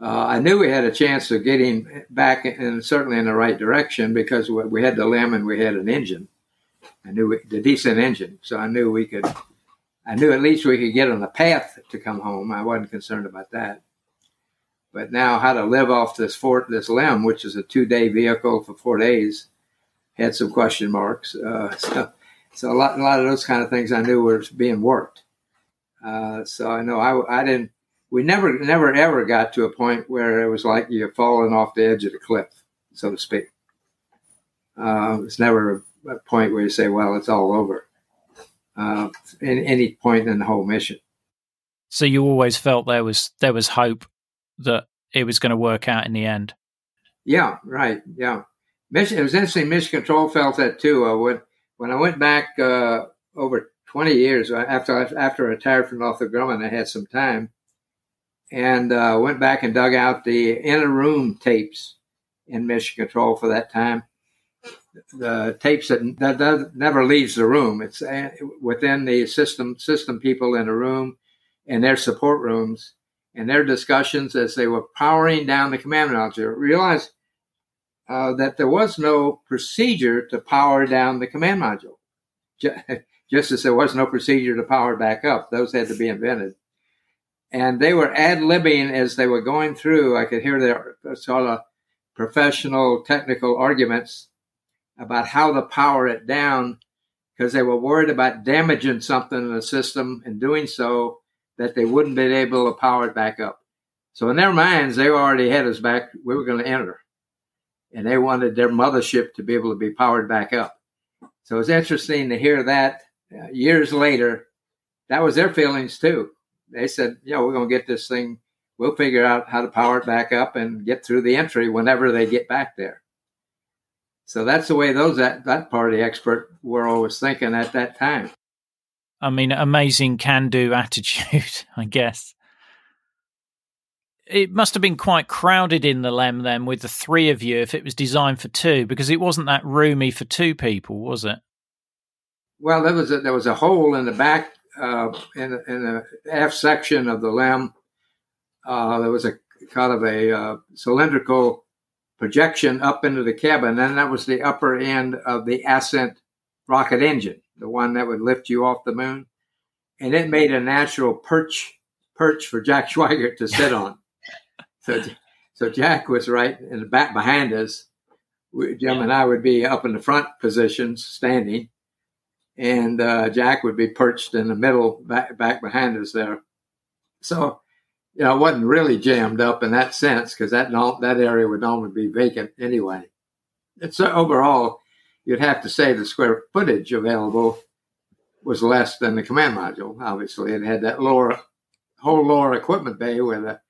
Uh, I knew we had a chance of getting back and certainly in the right direction because we had the LEM and we had an engine. I knew the descent engine, so I knew we could I knew at least we could get on the path to come home. I wasn't concerned about that. But now, how to live off this fort, this LEM, which is a two-day vehicle for four days, had some question marks. Uh, so, so a lot, a lot of those kind of things I knew were being worked. Uh, so I know I, I didn't. We never, never, ever got to a point where it was like you're falling off the edge of the cliff, so to speak. Uh, it's never a point where you say, "Well, it's all over." uh, at any point in the whole mission. So you always felt there was there was hope that it was going to work out in the end. Yeah, right. Yeah, mission. It was interesting. Mission Control felt that too. Uh, when when I went back uh, over twenty years uh, after after I retired from Northrop Grumman, I had some time, and uh, went back and dug out the inner room tapes in Mission Control for that time the tapes that, that, that never leaves the room. It's uh, within the system system people in a room and their support rooms and their discussions as they were powering down the command module. Realize uh, that there was no procedure to power down the command module. just as there was no procedure to power back up. Those had to be invented. And they were ad libbing as they were going through. I could hear their sort of professional, technical arguments about how to power it down because they were worried about damaging something in the system and doing so that they wouldn't be able to power it back up. So in their minds, they already had us back. We were going to enter, and they wanted their mothership to be able to be powered back up. So it's interesting to hear that uh, years later. That was their feelings too. They said, "You know, we're going to get this thing. We'll figure out how to power it back up and get through the entry whenever they get back there." So that's the way those that, that party expert were always thinking at that time. I mean, amazing can do attitude, I guess. It must have been quite crowded in the Lem then with the three of you if it was designed for two, because it wasn't that roomy for two people, was it? Well, there was a, there was a hole in the back uh, in, in the aft section of the Lem. Uh, there was a kind of a uh, cylindrical projection up into the cabin. And that was the upper end of the Ascent rocket engine, the one that would lift you off the moon. And it made a natural perch perch for Jack Swigert to sit on. So, so Jack was right in the back behind us. Jim and I would be up in the front positions, standing, and uh, Jack would be perched in the middle, back, back behind us there. So you know, it wasn't really jammed up in that sense because that that area would normally be vacant anyway. It's uh, overall, you'd have to say the square footage available was less than the command module. Obviously, it had that lower whole lower equipment bay where the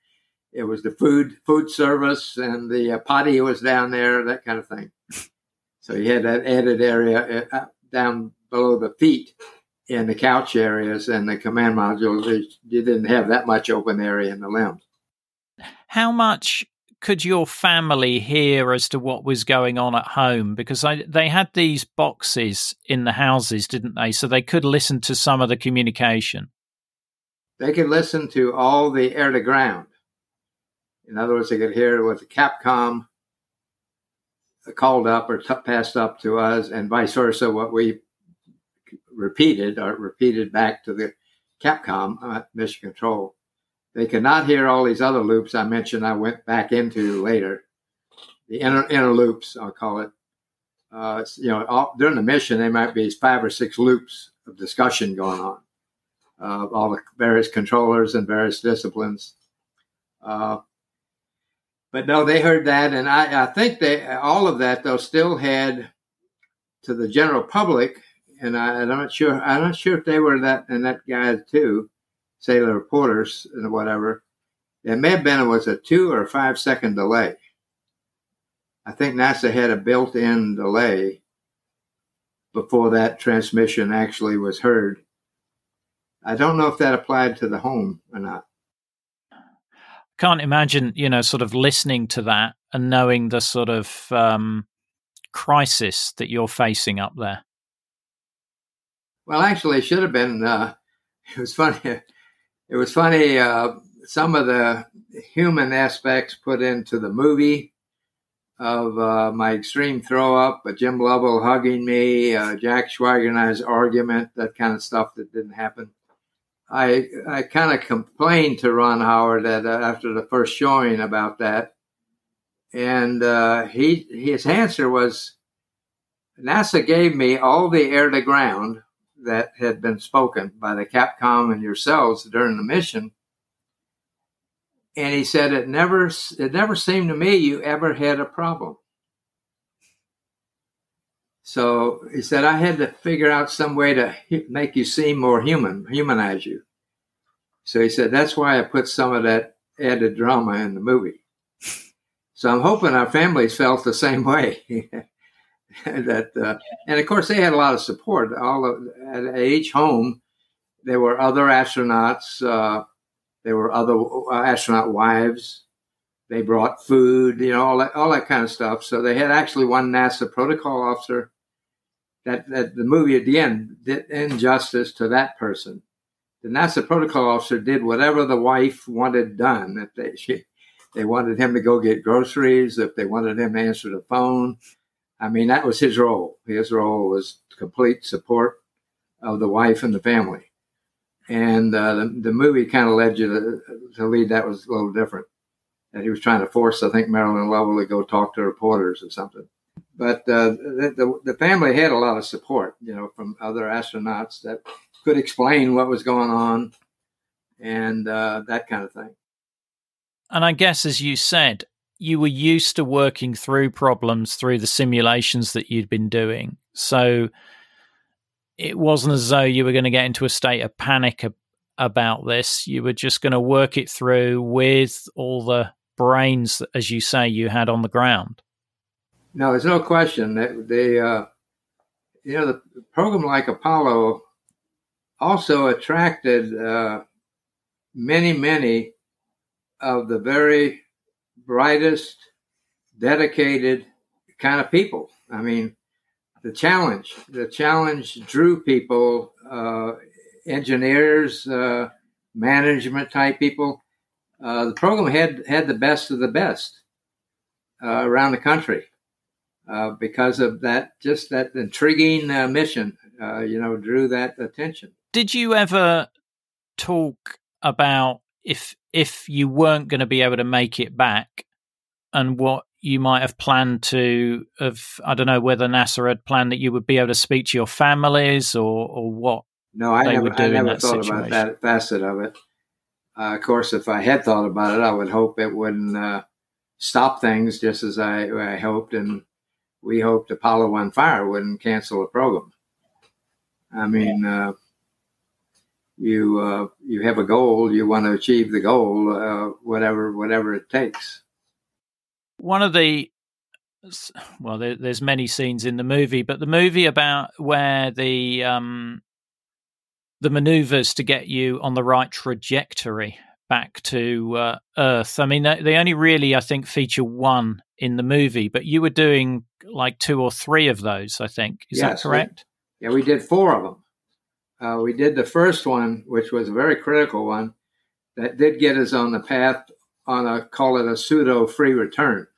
it was the food food service and the uh, potty was down there, that kind of thing. So you had that added area uh, down below the feet in the couch areas and the command modules, you didn't have that much open area in the LEMs. How much could your family hear as to what was going on at home? Because I, they had these boxes in the houses, didn't they? So they could listen to some of the communication. They could listen to all the air to ground. In other words, they could hear what the Capcom called up or t- passed up to us, and vice versa, what we repeated or repeated back to the Capcom uh, mission control. They could not hear all these other loops I mentioned. I went back into later, the inner, inner loops I'll call it. Uh, you know, all, during the mission there might be five or six loops of discussion going on, uh, all the various controllers and various disciplines. Uh, but no, they heard that, and I, I think they all of that though still had to the general public and I, am not sure. I'm not sure if they were that and that guy too, sailor reporters and whatever. It may have been it was a two or five second delay. I think NASA had a built-in delay before that transmission actually was heard. I don't know if that applied to the home or not. Can't imagine, you know, sort of listening to that and knowing the sort of um, crisis that you're facing up there. Well, actually, it should have been. Uh, it was funny. It was funny. Uh, some of the human aspects put into the movie of uh, my extreme throw up, but Jim Lovell hugging me, uh, Jack Swigert and I's argument, that kind of stuff that didn't happen. I I kind of complained to Ron Howard that, uh, after the first showing about that, and uh, he his answer was, NASA gave me all the air to ground that had been spoken by the Capcom and yourselves during the mission. And he said it never it never seemed to me you ever had a problem. So he said I had to figure out some way to make you seem more human, humanize you. So he said that's why I put some of that added drama in the movie. So I'm hoping our families felt the same way. that uh, and of course they had a lot of support. All of, at, each home, there were other astronauts. Uh, there were other uh, astronaut wives. They brought food, you know, all that, all that kind of stuff. So they had actually one NASA protocol officer. That, that the movie at the end did injustice to that person. The NASA protocol officer did whatever the wife wanted done. If they she, they wanted him to go get groceries, if they wanted him to answer the phone, I mean, that was his role. His role was complete support of the wife and the family. And uh, the, the movie kind of led you to, to lead that was a little different. That he was trying to force, I think, Marilyn Lovell to go talk to reporters or something. But uh, the, the, the family had a lot of support, you know, from other astronauts that could explain what was going on and uh, that kind of thing. And I guess, as you said, you were used to working through problems through the simulations that you'd been doing. So it wasn't as though you were going to get into a state of panic about this. You were just going to work it through with all the brains, as you say, you had on the ground. No, there's no question that the uh, you know the program like Apollo also attracted uh, many, many of the very brightest, dedicated kind of people. I mean, the challenge, the challenge drew people, uh, engineers, uh, management type people. Uh, the program had had the best of the best uh, around the country uh, because of that, just that intriguing uh, mission. you know, drew that attention. Did you ever talk about if if you weren't going to be able to make it back and what you might have planned to have I don't know whether NASA had planned that you would be able to speak to your families or or what no I never, I never thought situation. about that facet of it uh, of course if I had thought about it I would hope it wouldn't uh, stop things just as I, I hoped and we hoped Apollo 1 fire wouldn't cancel the program. I mean uh, you uh, you have a goal, you want to achieve the goal, uh, whatever whatever it takes. One of the well, there, there's many scenes in the movie, but the movie about where the um, the maneuvers to get you on the right trajectory back to uh, Earth. I mean, they, they only really, I think, feature one in the movie, but you were doing like two or three of those. I think is yes, that correct? We, yeah, we did four of them. Uh, we did the first one, which was a very critical one, that did get us on the path on a call it a pseudo free return.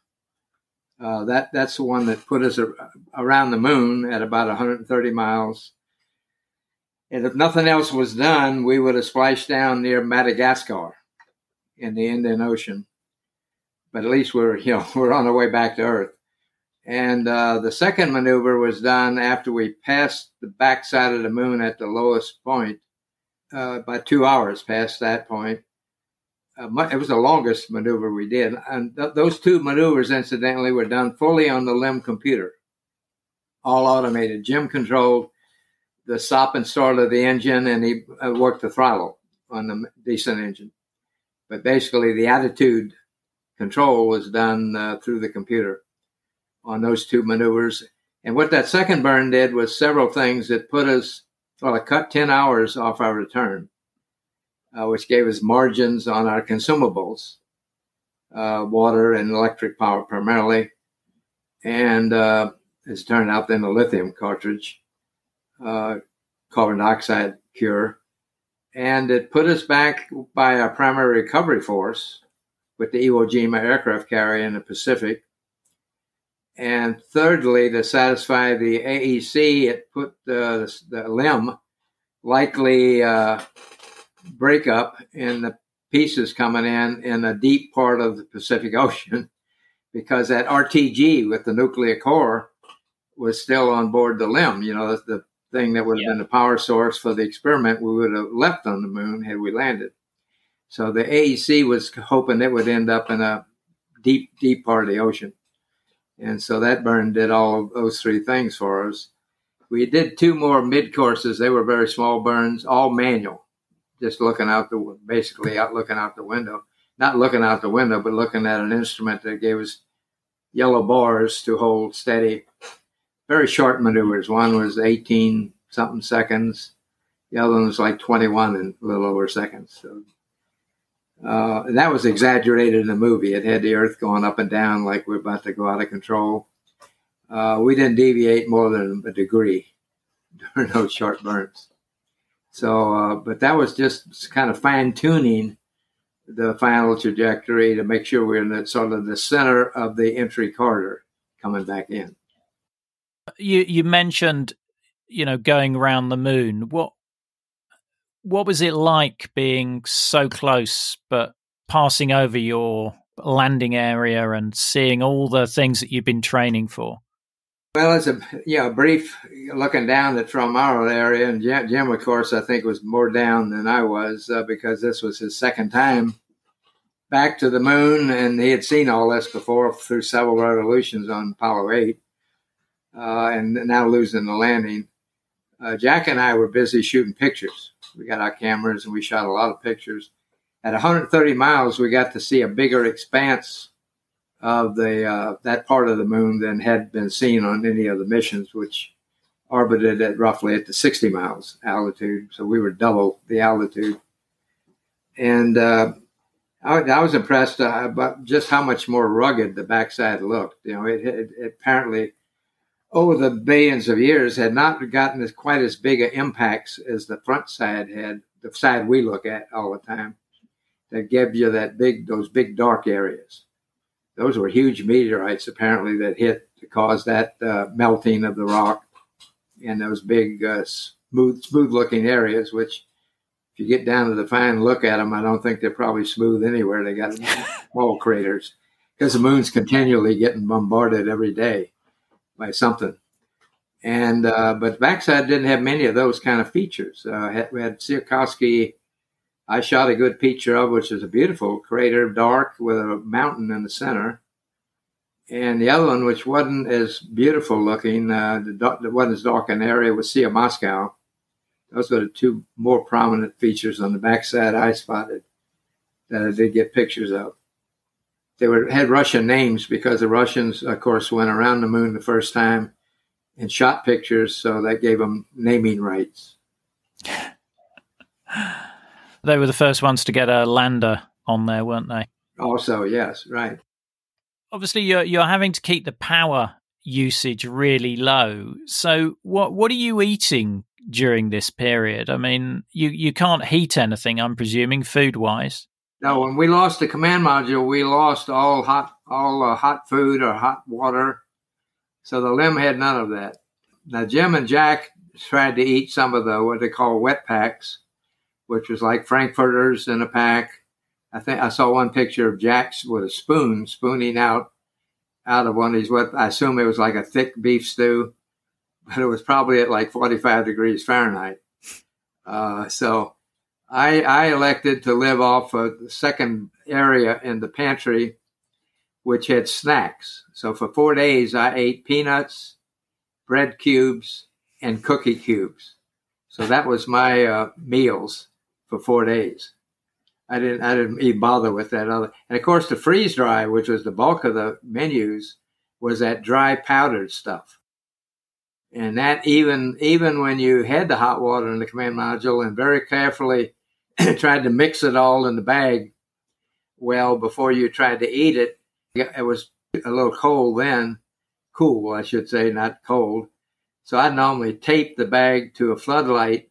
Uh, that that's the one that put us a, around the moon at about 130 miles. And if nothing else was done, we would have splashed down near Madagascar in the Indian Ocean. But at least we're you know we're on our way back to Earth. And uh, the second maneuver was done after we passed the backside of the moon at the lowest point, uh, by two hours past that point. Uh, it was the longest maneuver we did. And th- those two maneuvers, incidentally, were done fully on the LEM computer, all automated. Jim controlled the stop and start of the engine, and he uh, worked the throttle on the descent engine. But basically, the attitude control was done uh, through the computer on those two maneuvers. And what that second burn did was several things that put us, well, it cut 10 hours off our return, uh, which gave us margins on our consumables, uh, water and electric power primarily. And uh, it turned out, then the lithium cartridge, uh, carbon dioxide cure. And it put us back by our primary recovery force with the Iwo Jima aircraft carrier in the Pacific and thirdly, to satisfy the AEC, it put the, the LEM likely uh, breakup in the pieces coming in in a deep part of the Pacific Ocean because that RTG with the nuclear core was still on board the LEM. You know, the thing that would have yeah. been the power source for the experiment we would have left on the moon had we landed. So the AEC was hoping it would end up in a deep, deep part of the ocean. And so that burn did all of those three things for us. We did two more mid courses. They were very small burns, all manual, just looking out the basically out looking out the window, not looking out the window, but looking at an instrument that gave us yellow bars to hold steady. Very short maneuvers. One was 18 something seconds. The other one was like 21 and a little over seconds. So uh, that was exaggerated in the movie. It had the Earth going up and down like we're about to go out of control. Uh, we didn't deviate more than a degree during those short burns. So, uh, but that was just kind of fine tuning the final trajectory to make sure we're in sort of the center of the entry corridor coming back in. You you mentioned you know, going around the moon. What what was it like being so close, but passing over your landing area and seeing all the things that you've been training for? Well, it's a you know brief looking down the Fra Mauro area, and Jim, Jim, of course, I think was more down than I was uh, because this was his second time back to the moon, and he had seen all this before through several revolutions on Apollo eight, uh, and now losing the landing. Uh, Jack and I were busy shooting pictures. We got our cameras and we shot a lot of pictures. At 130 miles, we got to see a bigger expanse of the uh, that part of the moon than had been seen on any of the missions, which orbited at roughly at the 60 miles altitude. So we were double the altitude, and uh, I, I, was impressed uh, about just how much more rugged the backside looked. You know, it, it, it, apparently over the billions of years had not gotten as quite as big of impacts as the front side had, the side we look at all the time. That gives you that big, those big dark areas those were huge meteorites apparently that hit to cause that uh, melting of the rock in those big uh, smooth smooth looking areas which if you get down to the fine look at them i don't think they're probably smooth anywhere they got small craters because the moon's continually getting bombarded every day by something and uh, but backside didn't have many of those kind of features uh, we had Tsiolkovsky I shot a good picture of, which is a beautiful crater, dark with a mountain in the center. And the other one, which wasn't as beautiful looking, uh, the, wasn't as dark an area, was Sea of Moscow. Those were the two more prominent features on the backside I spotted that I did get pictures of. They were had Russian names because the Russians, of course, went around the moon the first time and shot pictures, so that gave them naming rights. They were the first ones to get a lander on there, weren't they? Also, yes, right. Obviously, you're you're having to keep the power usage really low. So, what what are you eating during this period? I mean, you you can't heat anything. I'm presuming food wise. No, when we lost the command module, we lost all hot all uh, hot food or hot water. So the LEM had none of that. Now Jim and Jack tried to eat some of the what they call wet packs, which was like frankfurters in a pack. I think I saw one picture of Jack's with a spoon spooning out out of one of these. What I assume it was like a thick beef stew, but it was probably at like 45 degrees Fahrenheit. Uh, so I, I elected to live off a second area in the pantry, which had snacks. So for four days, I ate peanuts, bread cubes, and cookie cubes. So that was my uh, meals for four days. I didn't I didn't even bother with that other. And of course, the freeze dry, which was the bulk of the menus, was that dry powdered stuff. And that even even when you had the hot water in the command module and very carefully tried to mix it all in the bag, well, before you tried to eat it, it was a little cold then, cool, I should say, not cold. So I normally tape the bag to a floodlight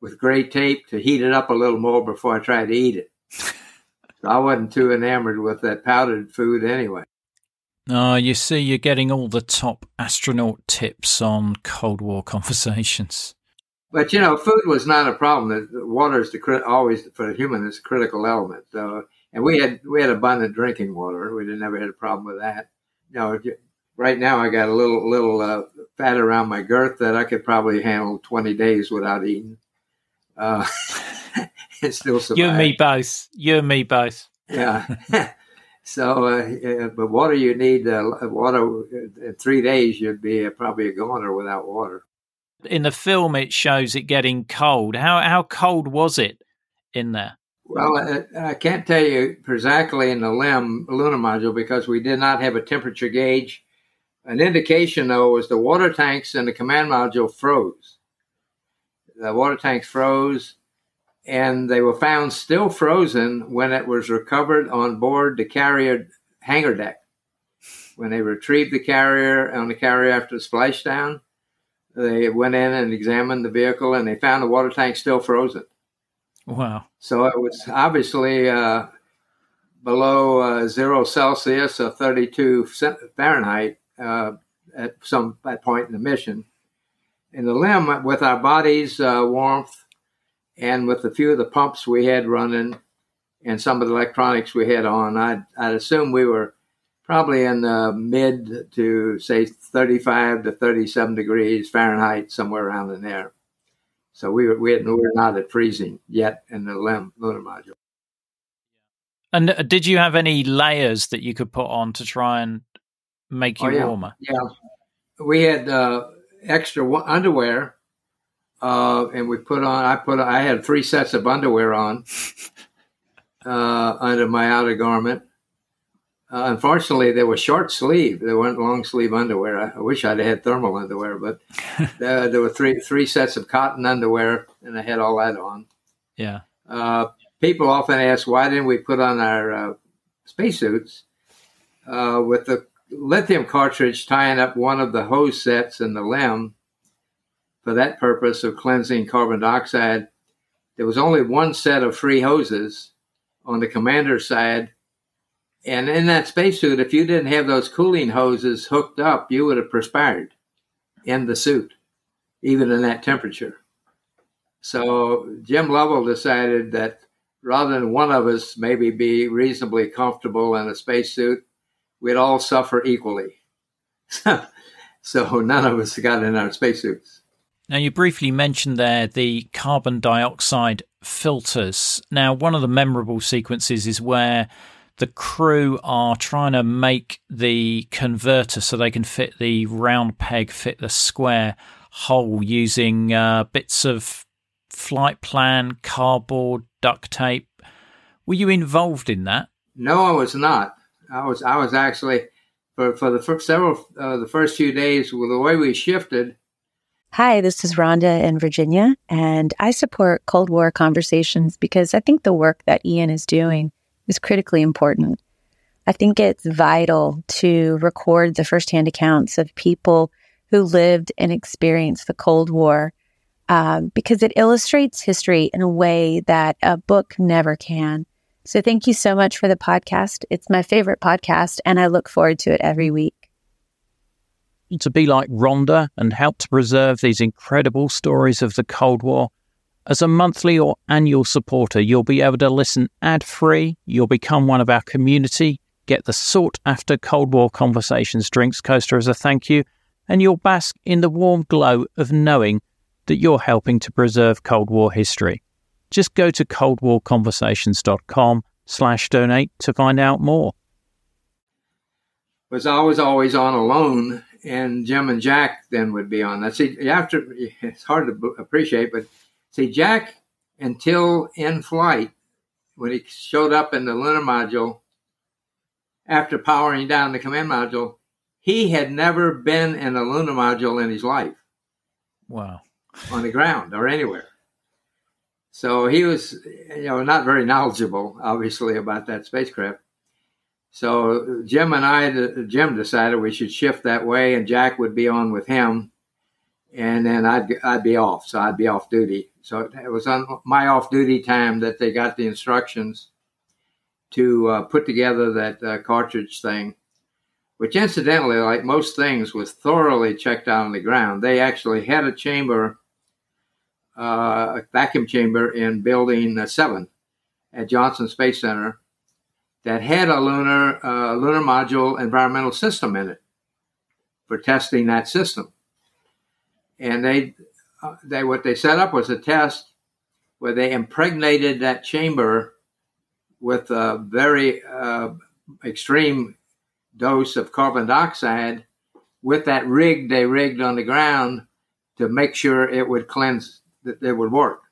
with gray tape to heat it up a little more before I tried to eat it. so I wasn't too enamored with that powdered food anyway. Oh, you see, you're getting all the top astronaut tips on Cold War conversations. But you know, food was not a problem. The water is the always for a human is a critical element. So, and we had we had abundant drinking water. We never had a problem with that. You know, right now I got a little little uh, fat around my girth that I could probably handle twenty days without eating. Uh, it still survives. You and me both. You and me both. Yeah. so, uh, but water you need uh, water in three days. You'd be probably a goner without water. In the film, it shows it getting cold. How how cold was it in there? Well, I, can't tell you exactly in the LEM lunar module because we did not have a temperature gauge. An indication, though, was the water tanks in the command module froze the water tanks froze, and they were found still frozen when it was recovered on board the carrier hangar deck. When they retrieved the carrier on the carrier after the splashdown, they went in and examined the vehicle, and they found the water tank still frozen. Wow! So it was obviously uh, below uh, zero Celsius or 32 Fahrenheit uh, at some point in the mission in the LEM with our body's uh, warmth and with a few of the pumps we had running and some of the electronics we had on, I'd, I'd assume we were probably in the mid to say 35 to 37 degrees Fahrenheit, somewhere around in there. So we were, we, had, we were not at freezing yet in the LEM lunar module. And uh, did you have any layers that you could put on to try and make you oh, yeah. warmer? Yeah, we had uh, extra underwear, uh, and we put on. I put. I had three sets of underwear on uh, under my outer garment. Uh, unfortunately, they were short sleeve. They weren't long sleeve underwear. I, I wish I'd had thermal underwear, but there, there, were three three sets of cotton underwear, and I had all that on. Yeah. Uh, people often ask why didn't we put on our uh, spacesuits uh, with the lithium cartridge tying up one of the hose sets in the LEM for that purpose of cleansing carbon dioxide. There was only one set of free hoses on the commander's side. And in that spacesuit, if you didn't have those cooling hoses hooked up, you would have perspired in the suit, even in that temperature. So Jim Lovell decided that rather than one of us maybe be reasonably comfortable in a spacesuit, we'd all suffer equally. so none of us got in our spacesuits. Now, you briefly mentioned there the carbon dioxide filters. Now, one of the memorable sequences is where the crew are trying to make the converter so they can fit the round peg, fit the square hole using uh, bits of flight plan, cardboard, duct tape. Were you involved in that? No, I was not. I was I was actually for for the first several uh, the first few days with the way we shifted. Hi, this is Rhonda in Virginia, and I support Cold War conversations because I think the work that Ian is doing is critically important. I think it's vital to record the firsthand accounts of people who lived and experienced the Cold War um, because it illustrates history in a way that a book never can. So thank you so much for the podcast. It's my favorite podcast, and I look forward to it every week. To be like Rhonda and help to preserve these incredible stories of the Cold War, as a monthly or annual supporter, you'll be able to listen ad free, you'll become one of our community, get the sought after Cold War Conversations drinks coaster as a thank you, and you'll bask in the warm glow of knowing that you're helping to preserve Cold War history. Just go to coldwarconversations.com slash donate to find out more. Was I was always on alone, and Jim and Jack then would be on. That see, you have to. It's hard to appreciate, but see, Jack until in flight, when he showed up in the lunar module, after powering down the command module, he had never been in a lunar module in his life. Wow. On the ground or anywhere. So he was, you know, not very knowledgeable, obviously, about that spacecraft. So Jim and I, Jim decided we should shift that way, and Jack would be on with him, and then I'd I'd be off, so I'd be off duty. So it was on my off duty time that they got the instructions to uh, put together that uh, cartridge thing, which incidentally, like most things, was thoroughly checked out on the ground. They actually had a chamber uh, vacuum chamber in Building uh, 7 at Johnson Space Center that had a lunar uh, lunar module environmental system in it for testing that system. And they uh, they what they set up was a test where they impregnated that chamber with a very uh, extreme dose of carbon dioxide with that rig they rigged on the ground to make sure it would cleanse that it would work.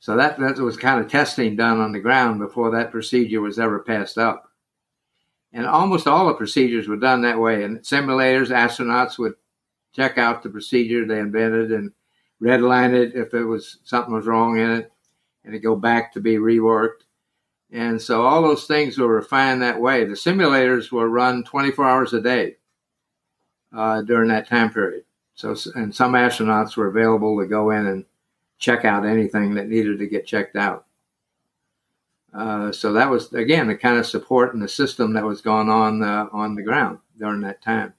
So that, that was kind of testing done on the ground before that procedure was ever passed up. And almost all the procedures were done that way. In simulators, astronauts would check out the procedure they invented and redline it if it was something was wrong in it, and it go back to be reworked. And so all those things were refined that way. The simulators were run 24 hours a day uh, during that time period. So, and some astronauts were available to go in and check out anything that needed to get checked out. Uh, so that was again the kind of support and the system that was going on uh, on the ground during that time.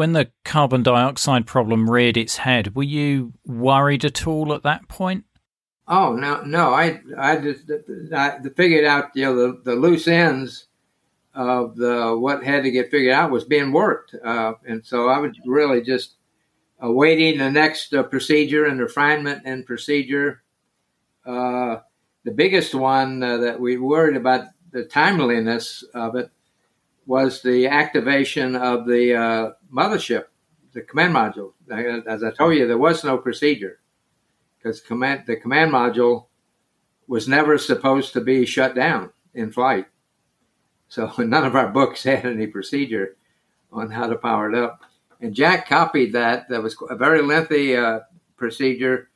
When the carbon dioxide problem reared its head, were you worried at all at that point? Oh no, no. I I just I figured out you know the, the loose ends of the what had to get figured out was being worked, uh, and so I was really just awaiting the next uh, procedure and refinement and procedure. Uh, the biggest one uh, that we worried about the timeliness of it was the activation of the uh, mothership, the command module. As I told you, there was no procedure because command the command module was never supposed to be shut down in flight. So none of our books had any procedure on how to power it up. And Jack copied that. That was a very lengthy uh, procedure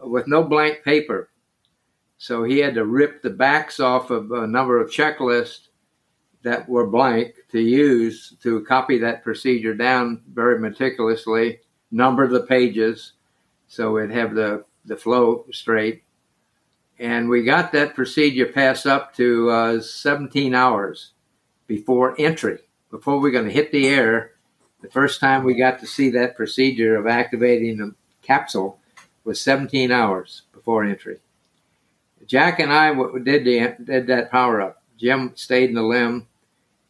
with no blank paper. So he had to rip the backs off of a number of checklists that were blank to use to copy that procedure down very meticulously, number the pages so it'd have the, the flow straight. And we got that procedure passed up to uh, 17 hours before entry, before we are going to hit the air. The first time we got to see that procedure of activating the capsule was 17 hours before entry. Jack and I did the did that power up. Jim stayed in the LEM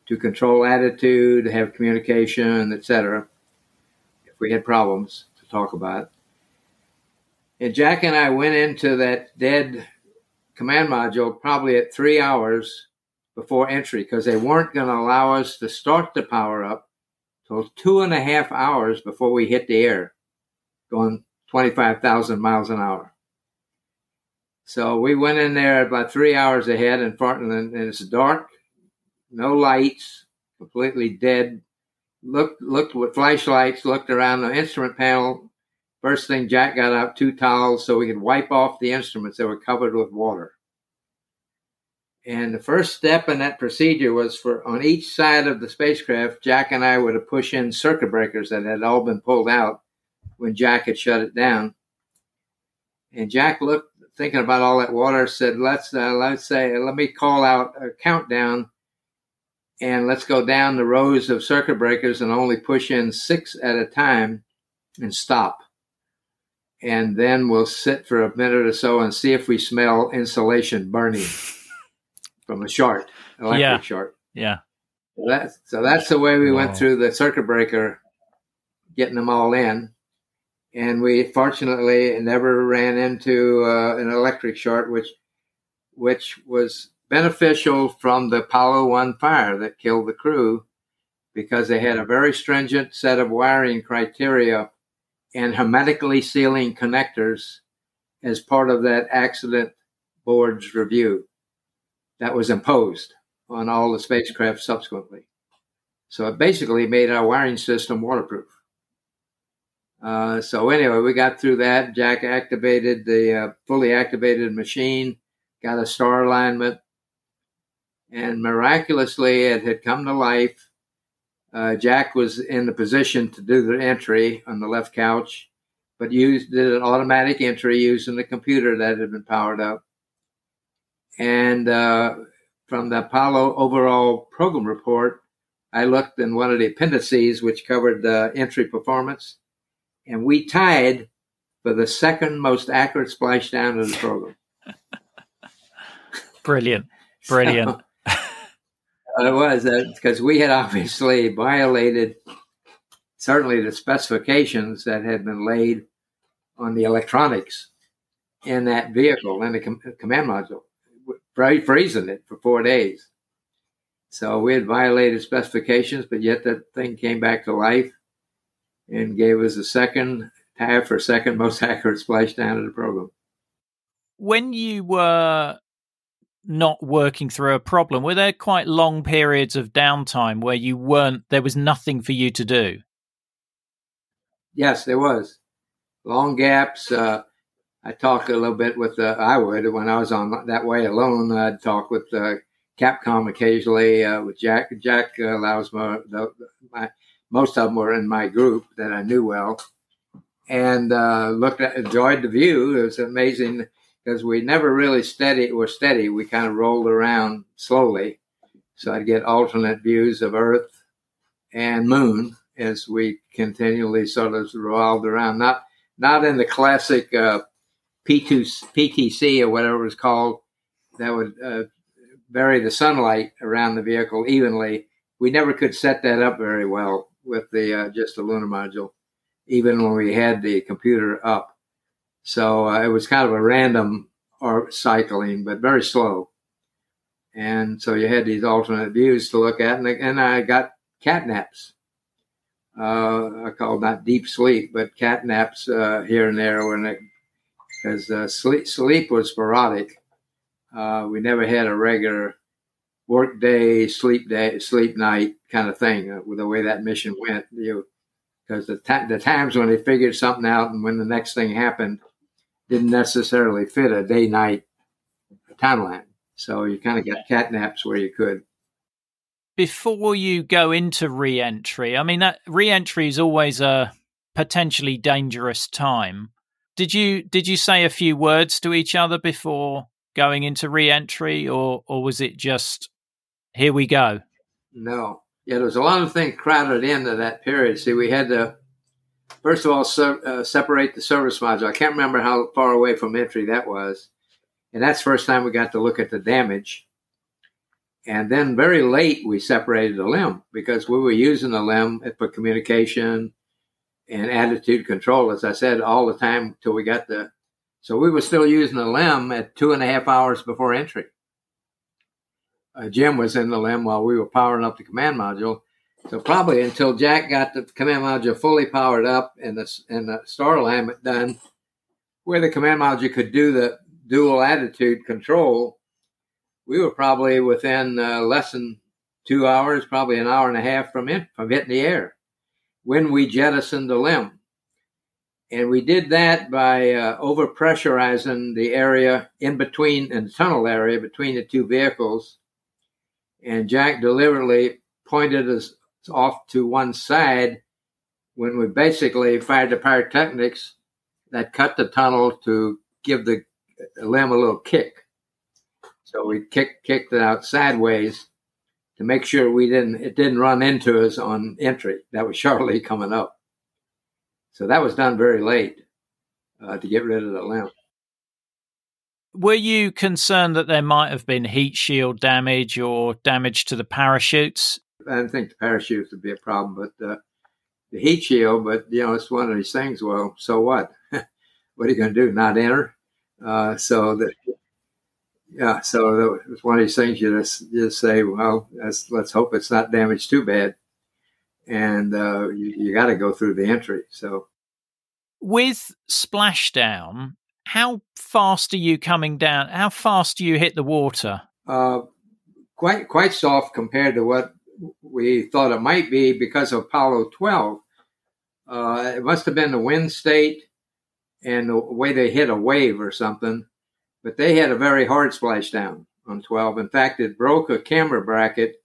to control attitude, to have communication, etc. If we had problems to talk about. And Jack and I went into that dead command module probably at three hours before entry because they weren't going to allow us to start the power up till two and a half hours before we hit the air, going 25,000 miles an hour. So we went in there about three hours ahead, in and, and it's dark, no lights, completely dead. Looked looked with flashlights, looked around the instrument panel. First thing, Jack got out two towels so we could wipe off the instruments that were covered with water. And the first step in that procedure was for on each side of the spacecraft, Jack and I were to push in circuit breakers that had all been pulled out when Jack had shut it down. And Jack looked thinking about all that water, said, "Let's uh, let's say let me call out a countdown, and let's go down the rows of circuit breakers and only push in six at a time, and stop, and then we'll sit for a minute or so and see if we smell insulation burning from a short, electric yeah. short. Yeah. So that's so that's the way we wow. went through the circuit breaker, getting them all in and we fortunately never ran into uh, an electric short, which which was beneficial from the Apollo One fire that killed the crew, because they had a very stringent set of wiring criteria and hermetically sealing connectors as part of that accident board's review that was imposed on all the spacecraft subsequently. So it basically made our wiring system waterproof. Uh, so anyway, we got through that. Jack activated the uh, fully activated machine, got a star alignment, and miraculously, it had come to life. Uh, Jack was in the position to do the entry on the left couch, but used did an automatic entry using the computer that had been powered up. And uh, from the Apollo overall program report, I looked in one of the appendices, which covered the entry performance and we tied for the second most accurate splashdown of the program. Brilliant, brilliant. so, it was because uh, we had obviously violated certainly the specifications that had been laid on the electronics in that vehicle and the com- command module, freezing it for four days. So we had violated specifications, but yet that thing came back to life and gave us a second half or second most accurate splashdown of the program. When you were not working through a problem, were there quite long periods of downtime where you weren't, there was nothing for you to do? Yes, there was. Long gaps. Uh, I talked a little bit with, uh, I would, when I was on that way alone, I'd talk with uh, Capcom occasionally, uh, with Jack. Jack my, the, my most of them were in my group that I knew well, and uh, looked at enjoyed the view. It was amazing because we never really steady were steady. We kind of rolled around slowly, so I'd get alternate views of Earth and Moon as we continually sort of revolved around. Not not in the classic uh, P2 PTC or whatever it was called that would uh, vary the sunlight around the vehicle evenly. We never could set that up very well with the uh, just the lunar module, even when we had the computer up. So uh, it was kind of a random or cycling, but very slow. And so you had these alternate views to look at, and, and I got cat naps. Uh, I call not deep sleep, but cat naps uh, here and there when it because uh, sleep sleep was sporadic. Uh, we never had a regular work day, sleep day, sleep night kind of thing. Uh, with the way that mission went, you because the the times when they figured something out and when the next thing happened didn't necessarily fit a day night timeline. So you kind of got cat naps where you could. Before you go into re-entry, I mean that re-entry is always a potentially dangerous time. Did you did you say a few words to each other before going into re-entry, or or was it just here we go? No, yeah, there was a lot of things crowded into that period. See, we had to first of all uh, separate the service module. I can't remember how far away from entry that was, and that's first time we got to look at the damage. And then very late we separated the LEM because we were using the LEM for communication and attitude control, as I said, all the time till we got the. So we were still using the LEM at two and a half hours before entry. Uh, Jim was in the LEM while we were powering up the command module. So probably until Jack got the command module fully powered up and the and the star alignment done, where the command module could do the dual attitude control, we were probably within uh, less than two hours, probably an hour and a half from it from hitting the air when we jettisoned the LEM. And we did that by uh, over pressurizing the area in between, in the tunnel area between the two vehicles. And Jack deliberately pointed us off to one side when we basically fired the pyrotechnics that cut the tunnel to give the LEM a little kick. So we kicked kicked it out sideways to make sure we didn't it didn't run into us on entry. That was Charlie coming up. So that was done very late uh, to get rid of the LEM. Were you concerned that there might have been heat shield damage or damage to the parachutes? I didn't think the parachutes would be a problem, but uh, the heat shield. But you know, it's one of these things. Well, so what? what are you going to do? Not enter? Uh, so that yeah, so it was one of these things you just just say, well, let's hope it's not damaged too bad, and uh, you, you got to go through the entry. So, with splashdown, how fast are you coming down? How fast do you hit the water? Uh, quite quite soft compared to what we thought it might be because of Apollo 12. Uh, it must have been the wind state and the way they hit a wave or something but they had a very hard splashdown on 12. In fact, it broke a camera bracket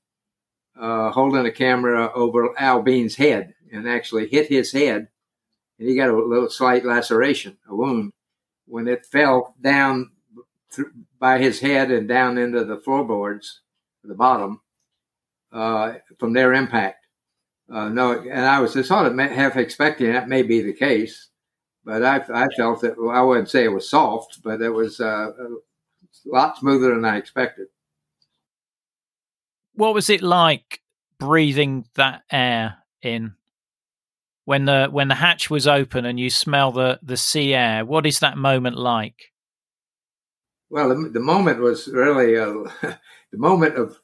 uh, holding a camera over Al Bean's head and actually hit his head. And he got a little slight laceration, a wound, when it fell down th- by his head and down into the floorboards, the bottom, uh, from their impact. Uh, no, and I was just sort of half expecting that may be the case but I, I felt that well, I wouldn't say it was soft, but it was uh, a lot smoother than I expected. What was it like breathing that air in when the when the hatch was open and you smell the the sea air? What is that moment like? Well, the, the moment was really uh, the moment of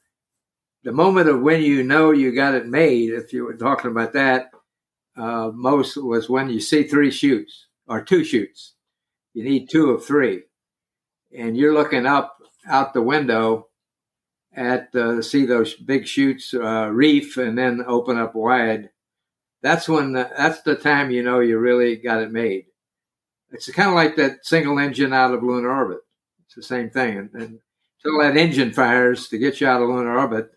the moment of when you know you got it made. If you were talking about that, uh, most was when you see three chutes or two chutes. You need two of three. And you're looking up out the window at uh, see those big chutes uh, reef and then open up wide. That's when the, that's the time you know you really got it made. It's kind of like that single engine out of lunar orbit. It's the same thing. And, and until that engine fires to get you out of lunar orbit,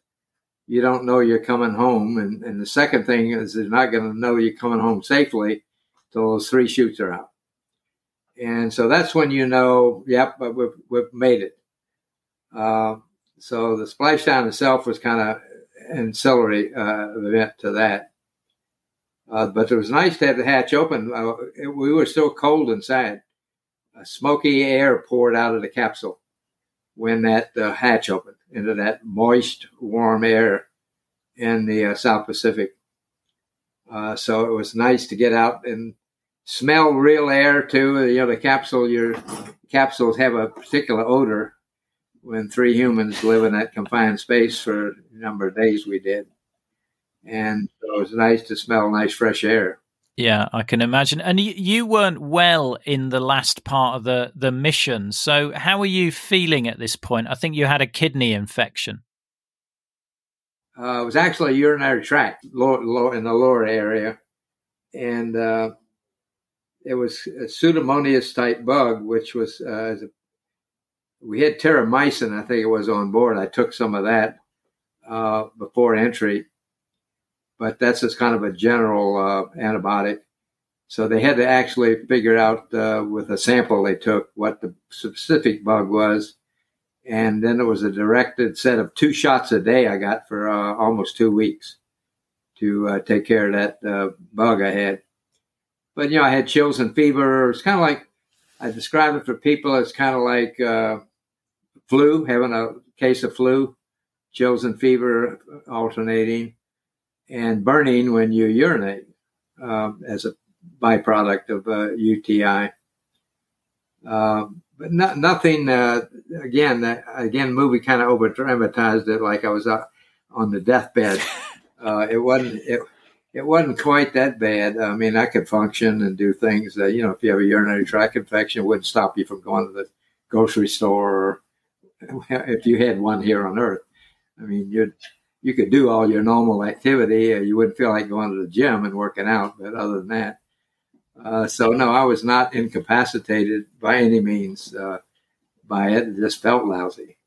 you don't know you're coming home. And, and the second thing is they're not going to know you're coming home safely till those three chutes are out. And so that's when you know, yep, but we've, we've made it. Uh, so the splashdown itself was kind of ancillary uh, event to that. Uh, but it was nice to have the hatch open. Uh, it, we were still cold inside. A smoky air poured out of the capsule when that uh, hatch opened into that moist, warm air in the uh, South Pacific. Uh, so it was nice to get out and smell real air too. You know, the capsule, your capsules have a particular odor. When three humans live in that confined space for a number of days, we did, and so it was nice to smell nice fresh air. Yeah, I can imagine. And you, you weren't well in the last part of the the mission. So how are you feeling at this point? I think you had a kidney infection. Uh, it was actually a urinary tract low, low, in the lower area, and uh, it was a pseudomonas type bug, which was uh, we had terramycin, I think it was on board. I took some of that uh, before entry, but that's just kind of a general uh, antibiotic. So they had to actually figure out uh, with a sample they took what the specific bug was. And then it was a directed set of two shots a day I got for uh, almost two weeks to uh, take care of that uh, bug I had. But, you know, I had chills and fever. It's kind of like, I describe it for people as kind of like uh, flu, having a case of flu, chills and fever alternating and burning when you urinate um, as a byproduct of uh, UTI. Uh, but not, nothing. Uh, again, again, movie kind of over dramatized it, like I was uh, on the deathbed. Uh, it wasn't. It, it wasn't quite that bad. I mean, I could function and do things that, you know, if you have a urinary tract infection, it wouldn't stop you from going to the grocery store or if you had one here on earth. I mean, you'd you could do all your normal activity. Uh, you wouldn't feel like going to the gym and working out, but other than that, uh, so no, I was not incapacitated by any means uh, by it. It just felt lousy.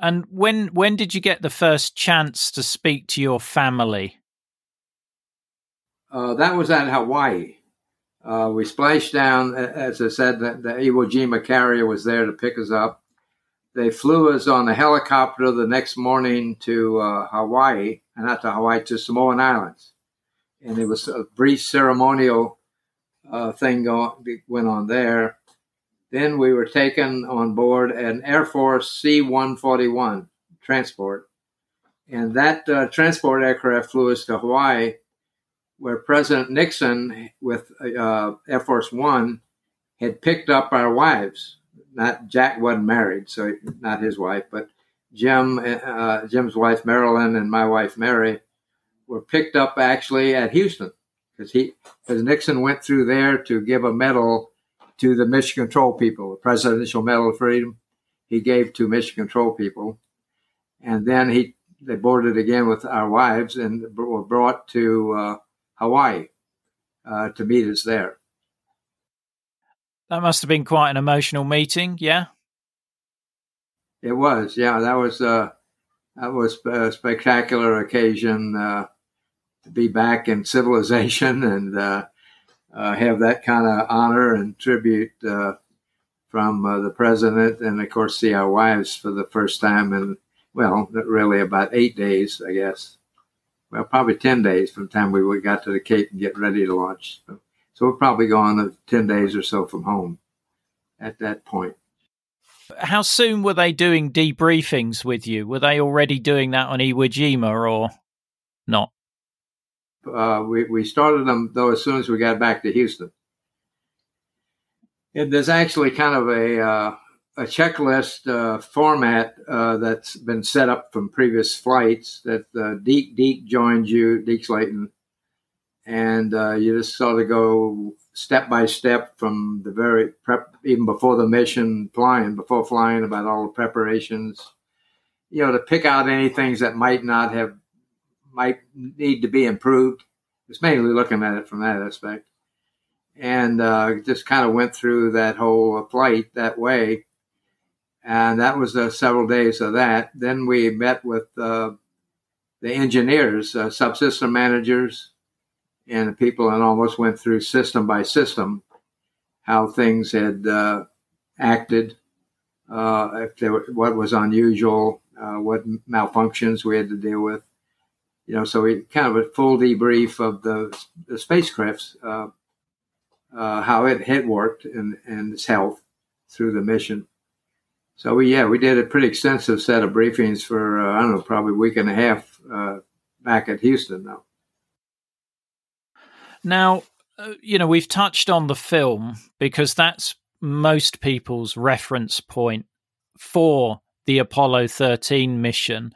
And when when did you get the first chance to speak to your family? Uh, that was at Hawaii. Uh, we splashed down, as I said, the, the Iwo Jima carrier was there to pick us up they flew us on a helicopter the next morning to uh, Hawaii, and not to Hawaii, to Samoan Islands. And it was a brief ceremonial uh, thing going, went on there. Then we were taken on board an Air Force C 141 transport. And that uh, transport aircraft flew us to Hawaii, where President Nixon, with uh, Air Force One, had picked up our wives not Jack wasn't married, so not his wife, but Jim, uh, Jim's wife Marilyn and my wife Mary were picked up actually at Houston because he because Nixon went through there to give a medal to the Mission Control people, the Presidential Medal of Freedom. He gave to Mission Control people, and then he they boarded again with our wives and were brought to uh, Hawaii uh, to meet us there. That must have been quite an emotional meeting, yeah. It was, yeah. That was uh, that was a spectacular occasion uh, to be back in civilization and uh, uh have that kind of honor and tribute uh, from uh, the president, and of course see our wives for the first time in well, really about eight days, I guess. Well, probably ten days from the time we got to the Cape and get ready to launch. So we're probably gone 10 days or so from home at that point. How soon were they doing debriefings with you? Were they already doing that on Iwo Jima or not? Uh, we, we started them, though, as soon as we got back to Houston. And there's actually kind of a, uh, a checklist uh, format uh, that's been set up from previous flights that uh, Deke, Deke joined you, Deke Slayton, and uh, you just sort of go step by step from the very prep, even before the mission, flying, before flying, about all the preparations, you know, to pick out any things that might not have, might need to be improved. It's mainly looking at it from that aspect. And uh, just kind of went through that whole flight that way. And that was uh, several days of that. Then we met with uh, the engineers, uh, subsystem managers, and the people and almost went through system by system how things had uh, acted, uh, if were, what was unusual, uh, what malfunctions we had to deal with. you know, so we kind of a full debrief of the, the spacecrafts, uh, uh, how it had worked and, and its health through the mission. So we, yeah, we did a pretty extensive set of briefings for, uh, I don't know, probably a week and a half back at Houston now. Now, uh, you know, we've touched on the film because that's most people's reference point for the Apollo 13 mission.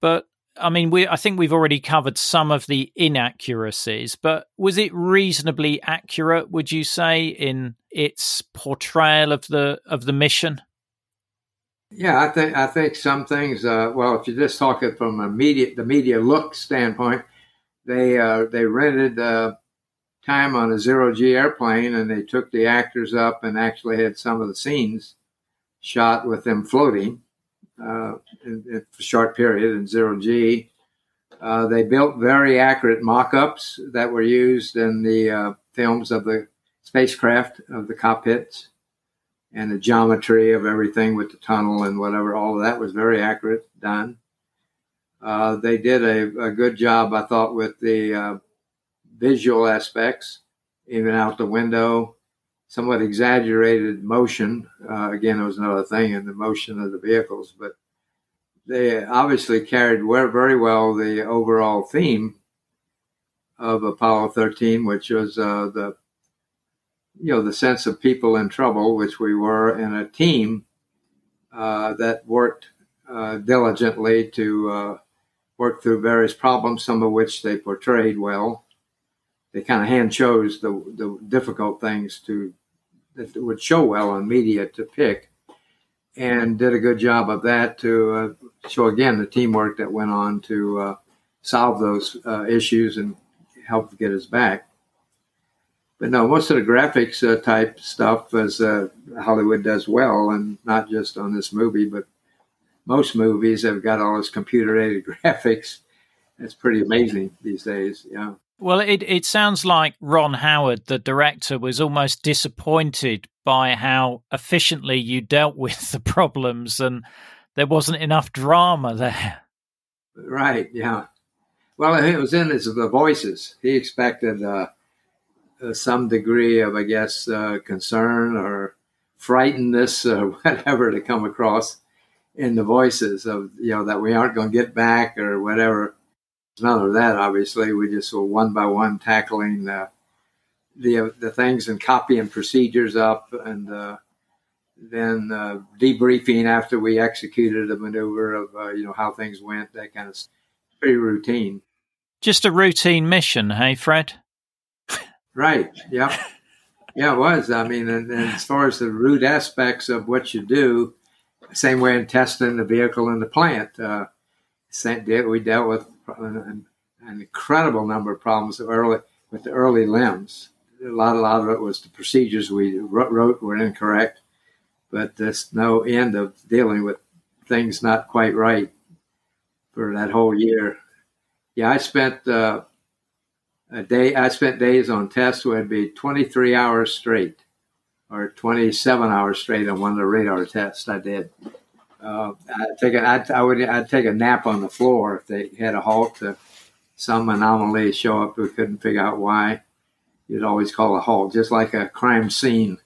But I mean, we I think we've already covered some of the inaccuracies, but was it reasonably accurate? Would you say in its portrayal of the of the mission? Yeah, I think I think some things. Uh, well, if you just talk it from a media the media look standpoint, they uh, they rented uh, time on a zero G airplane and they took the actors up and actually had some of the scenes shot with them floating uh, in, in, a short period in zero G. Uh, they built very accurate mock ups that were used in the uh, films of the spacecraft, of the cockpits, and the geometry of everything with the tunnel and whatever. All of that was very accurate done. Uh, they did a, a, good job, I thought, with the uh, visual aspects, even out the window somewhat exaggerated motion. Uh, again, it was another thing in the motion of the vehicles, but they obviously carried very well the overall theme of Apollo 13, which was uh, the you know the sense of people in trouble, which we were, and a team uh, that worked uh, diligently to uh, work through various problems, some of which they portrayed well they kind of hand chose the the difficult things to that would show well on media to pick, and did a good job of that to uh, show again the teamwork that went on to uh, solve those uh, issues and help get us back. But no, most of the graphics uh, type stuff as uh, Hollywood does well, and not just on this movie, but most movies have got all this computer aided graphics. It's pretty amazing these days. Yeah. Well, it, it sounds like Ron Howard, the director, was almost disappointed by how efficiently you dealt with the problems and there wasn't enough drama there. Right, yeah. Well, it was in his, the voices. He expected uh, uh, some degree of, I guess, uh, concern or frightenedness or whatever to come across in the voices of, you know, that we aren't going to get back or whatever none of that, obviously. We just were one by one tackling the the, the things and copying procedures up and uh, then uh, debriefing after we executed a maneuver of uh, you know how things went. That kind of pretty routine. Just a routine mission, hey, Fred? right. Yeah. Yeah, it was. I mean, and, and as far as the root aspects of what you do, same way in testing the vehicle in the plant. Uh, we dealt with an, incredible number of problems early with the early LEMs. A lot, a lot of it was the procedures we wrote were incorrect, but there's no end of dealing with things not quite right for that whole year. Yeah, I spent uh, a day. I spent days on tests it'd be 23 hours straight, or 27 hours straight on one of the radar tests I did. Uh, I'd take a, I'd, I would I'd take a nap on the floor if they had a halt to some anomaly show up we couldn't figure out why. You'd always call a halt, just like a crime scene.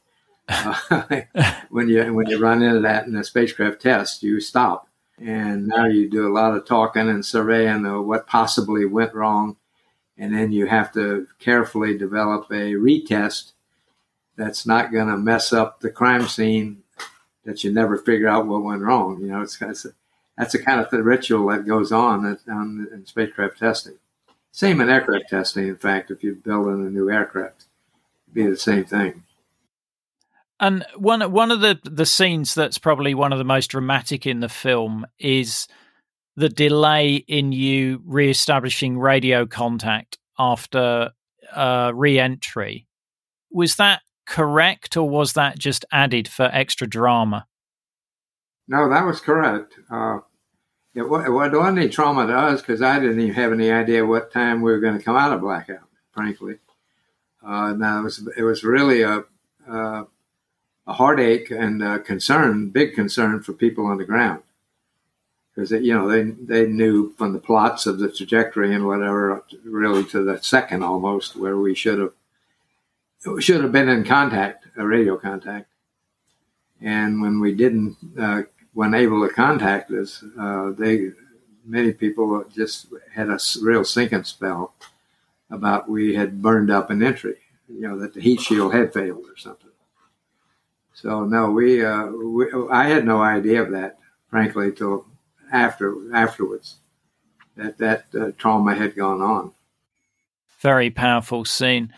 Uh, when you when you run into that in a spacecraft test, you stop, and now you do a lot of talking and surveying of what possibly went wrong, and then you have to carefully develop a retest that's not going to mess up the crime scene that you never figure out what went wrong. You know, it's, it's that's the kind of the ritual that goes on at, on in spacecraft testing. Same in aircraft testing. In fact, if you're building a new aircraft, it'd be the same thing. And one one of the the scenes that's probably one of the most dramatic in the film is the delay in you re-establishing radio contact after uh, re-entry. Was that correct, or was that just added for extra drama? No, that was correct. Uh, it, it wasn't any trauma to us because I didn't even have any idea what time we were going to come out of blackout. Frankly, uh, now it was it was really a uh, a heartache and a concern, big concern for people on the ground. because you know they they knew from the plots of the trajectory and whatever, really to the second almost, where we should have should have been in contact, a radio contact. And when we didn't, uh, when able to contact us, uh, they many people just had a real sinking spell about we had burned up an entry, you know, that the heat shield had failed or something. So no, we, uh, we I had no idea of that, frankly, till after afterwards that that uh, trauma had gone on. Very powerful scene.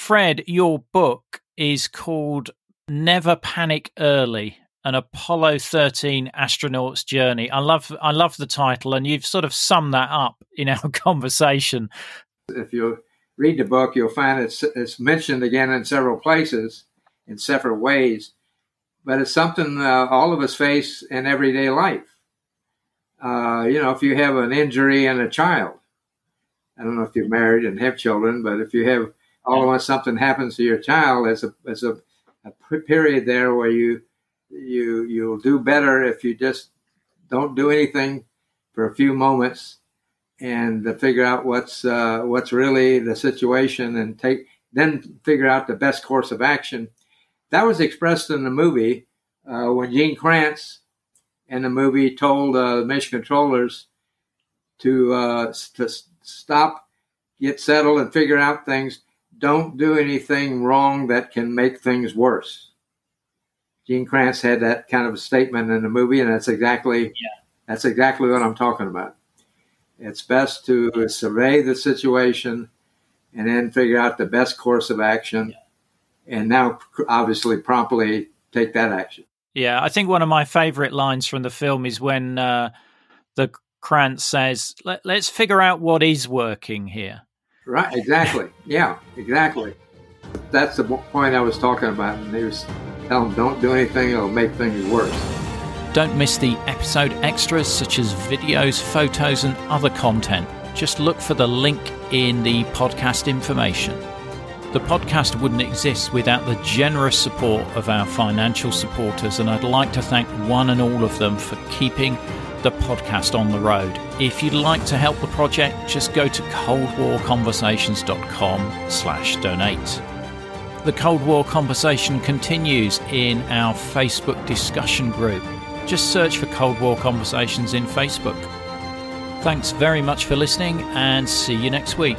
Fred, your book is called Never Panic Early an Apollo 13 astronaut's journey. I love I love the title and you've sort of summed that up in our conversation. If you read the book, you'll find it's, it's mentioned again in several places in several ways, but it's something uh, all of us face in everyday life. Uh, you know, if you have an injury and a child, I don't know if you're married and have children, but if you have all of a sudden something happens to your child, as a as a, a period there where you you you'll do better if you just don't do anything for a few moments and to figure out what's uh, what's really the situation and take then figure out the best course of action. That was expressed in the movie uh, when Gene Kranz in the movie told uh, the mission controllers to uh, to stop, get settled, and figure out things. Don't do anything wrong that can make things worse. Gene Kranz had that kind of a statement in the movie, and that's exactly yeah. that's exactly what I'm talking about. It's best to survey the situation and then figure out the best course of action, yeah. and now obviously promptly take that action. Yeah, I think one of my favorite lines from the film is when uh, the Kranz says, Let, "Let's figure out what is working here." Right. Exactly. yeah. Exactly. That's the point I was talking about, and they was Tell them don't do anything, it'll make things worse. Don't miss the episode extras such as videos, photos, and other content. Just look for the link in the podcast information. The podcast wouldn't exist without the generous support of our financial supporters, and I'd like to thank one and all of them for keeping the podcast on the road. If you'd like to help the project, just go to coldwarconversations.com slash donate. The Cold War conversation continues in our Facebook discussion group. Just search for Cold War Conversations in Facebook. Thanks very much for listening and see you next week.